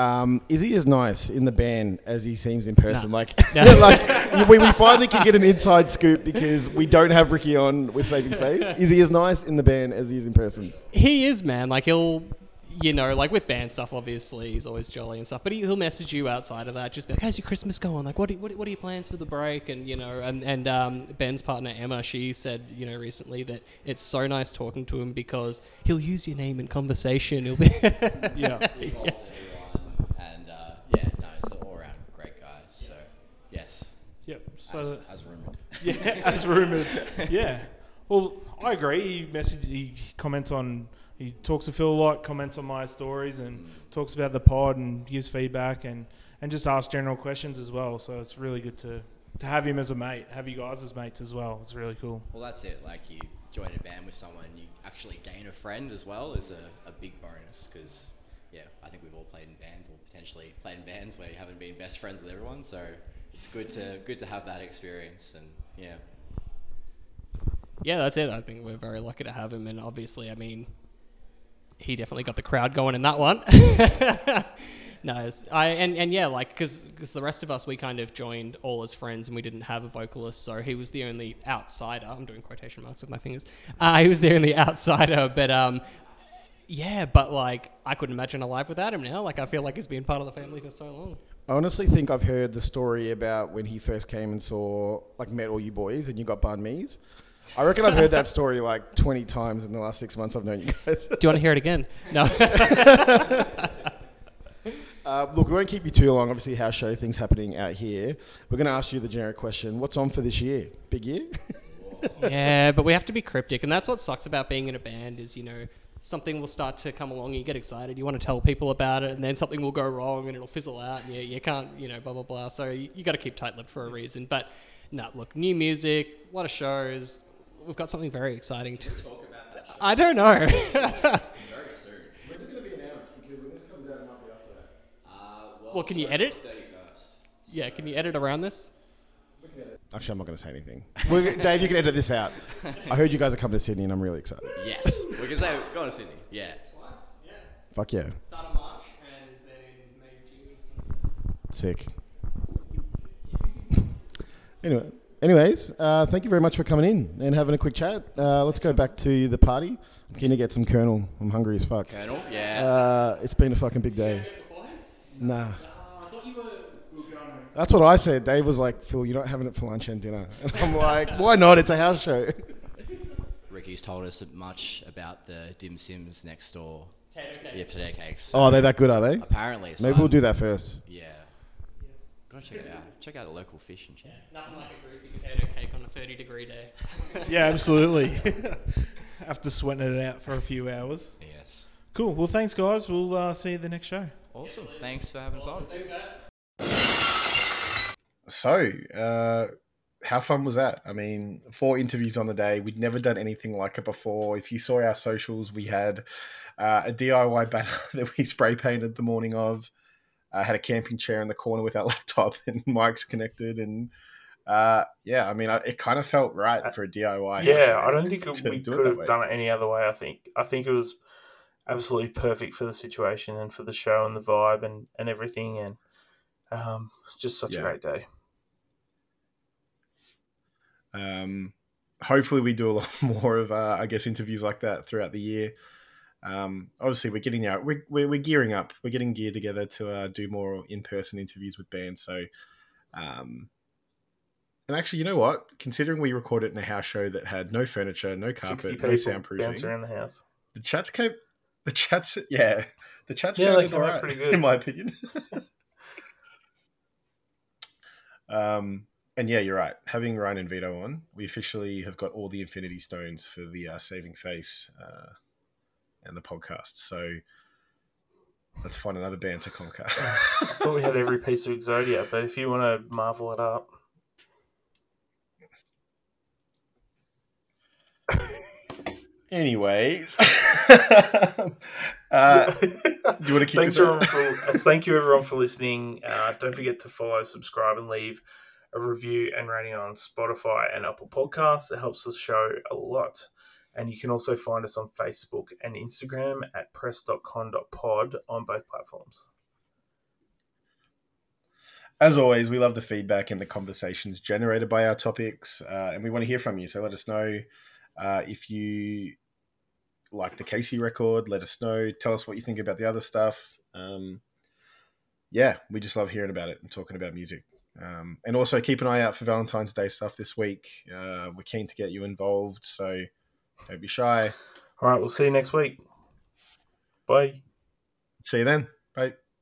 Um, is he as nice in the band as he seems in person? No. Like, No. <laughs> like we, we finally can get an inside scoop because we don't have Ricky on with Saving <laughs> Face. Is he as nice in the band as he is in person? He is, man. Like he'll, you know, like with band stuff, obviously he's always jolly and stuff. But he, he'll message you outside of that, just be like, "How's your Christmas going? Like, what are, what, are- what are your plans for the break?" And you know, and and um, Ben's partner Emma, she said, you know, recently that it's so nice talking to him because he'll use your name in conversation. He'll be, <laughs> Yeah. and uh, yeah, no, he's an all-around great guy. So yes. Yep. So as, that- as rumored. <laughs> Yeah, as <laughs> rumored. Yeah. Well, I agree. He message, he comments on, he talks to Fil a lot, comments on my stories, and mm. talks about the pod and gives feedback and, and just asks general questions as well. So it's really good to, to have him as a mate, have you guys as mates as well. It's really cool. Well, that's it. Like you join a band with someone, you actually gain a friend as well is a, a big bonus because, yeah, I think we've all played in bands or potentially played in bands where you haven't been best friends with everyone. So it's good to good to have that experience and yeah. yeah, that's it. I think we're very lucky to have him, and obviously, I mean, he definitely got the crowd going in that one. <laughs> no, I and, and yeah, like because because the rest of us we kind of joined all as friends, and we didn't have a vocalist, so he was the only outsider. I'm doing quotation marks with my fingers. Uh, he was the only outsider, but um. Yeah, but like I couldn't imagine a life without him now. Like I feel like he's been part of the family for so long. I honestly think I've heard the story about when he first came and saw, like, met all you boys and you got banh mi's. I reckon I've heard that <laughs> story like 20 times in the last six months I've known you guys. Do you want to hear it again? No. <laughs> uh, look, we won't keep you too long. Obviously, house show things happening out here. We're going to ask you the generic question What's on for this year? Big year? <laughs> yeah, but we have to be cryptic, and that's what sucks about being in a band is you know something will start to come along, you get excited, you want to tell people about it, and then something will go wrong and it'll fizzle out, and you, you can't you know blah blah blah. So you, you got to keep tight-lipped for a reason. But no, look, new music, a lot of shows. We've got something very exciting to talk about. I don't know. Very <laughs> soon. When's it going to be announced? Because when this comes out, it might be after that. Uh, Well, can you edit? yeah, can you edit around this? Actually, I'm not going to say anything. <laughs> We're, Dave, you can edit this out. I heard you guys are coming to Sydney, and I'm really excited. Yes, we can say go to Sydney. Yeah. Twice, yeah. Fuck yeah. Start of March and then in May, June. Sick. anyway, anyways, uh, thank you very much for coming in and having a quick chat. Uh, let's go back to the party. I'm keen to get some kernel. I'm hungry as fuck. Colonel? Yeah. Uh, it's been a fucking big day. Nah. I thought you were. That's what I said. Dave was like, Fil, you're not having it for lunch and dinner. <laughs> And I'm like, why not? It's a house show. <laughs> Ricky's told us much about the dim sims next door. Potato cakes. Yeah, potato cakes. Oh, are they that good, are they? Apparently. so Maybe we'll I'm- do that first. Yeah. Gotta check it out. Check out the local fish and shit. Nothing like a greasy potato cake on a 30 degree day. <laughs> Yeah, absolutely. After sweating it out for a few hours. Yes. Cool. Well, thanks, guys. We'll uh, see you the next show. Awesome. Thanks for having us on. So, uh, how fun was that? I mean, four interviews on the day. We'd never done anything like it before. If you saw our socials, we had uh, a DIY banner <laughs> that we spray painted the morning of. I had a camping chair in the corner with our <laughs> laptop and mics connected, and uh, yeah, I mean, I, it kind of felt right for a DIY. yeah, I don't think <laughs> it, we could have way. done it any other way. I think I think it was absolutely perfect for the situation and for the show and the vibe and, and everything, and um, just such Yeah. a great day. Um, hopefully, we do a <laughs> lot more of, uh, I guess, interviews like that throughout the year. Um, obviously, we're getting out, we're, we're, we're gearing up, we're getting geared together to uh, do more in person interviews with bands. So, um, and actually, you know what? Considering we recorded in a house show that had no furniture, no carpet, no soundproofing, bounce around the house. the chats came, the chats, yeah, the chats Yeah, they sounded came alright, pretty good. <laughs> in my opinion. <laughs> um, and yeah, you're right. Having Ryan and Vito on, we officially have got all the Infinity Stones for the uh, Saving Face uh, and the podcast. So let's find another band to conquer. I <laughs> thought we had every piece of Exodia, but if you want to marvel it up, Anyways, <laughs> <laughs> uh, do you want to keep thanks everyone for thank you everyone for listening. Uh, don't forget to follow, subscribe, and leave a review and rating on Spotify and Apple Podcasts. It helps the show a lot. And you can also find us on Facebook and Instagram at press.con.pod on both platforms. As always, we love the feedback and the conversations generated by our topics, uh, and we want to hear from you. So let us know uh, if you like the Casey record. Let us know. Tell us what you think about the other stuff. Um, yeah, we just love hearing about it and talking about music. Um, and also keep an eye out for Valentine's Day stuff this week. Uh, we're keen to get you involved, so don't be shy. All right, we'll see you next week. Bye. See you then. Bye.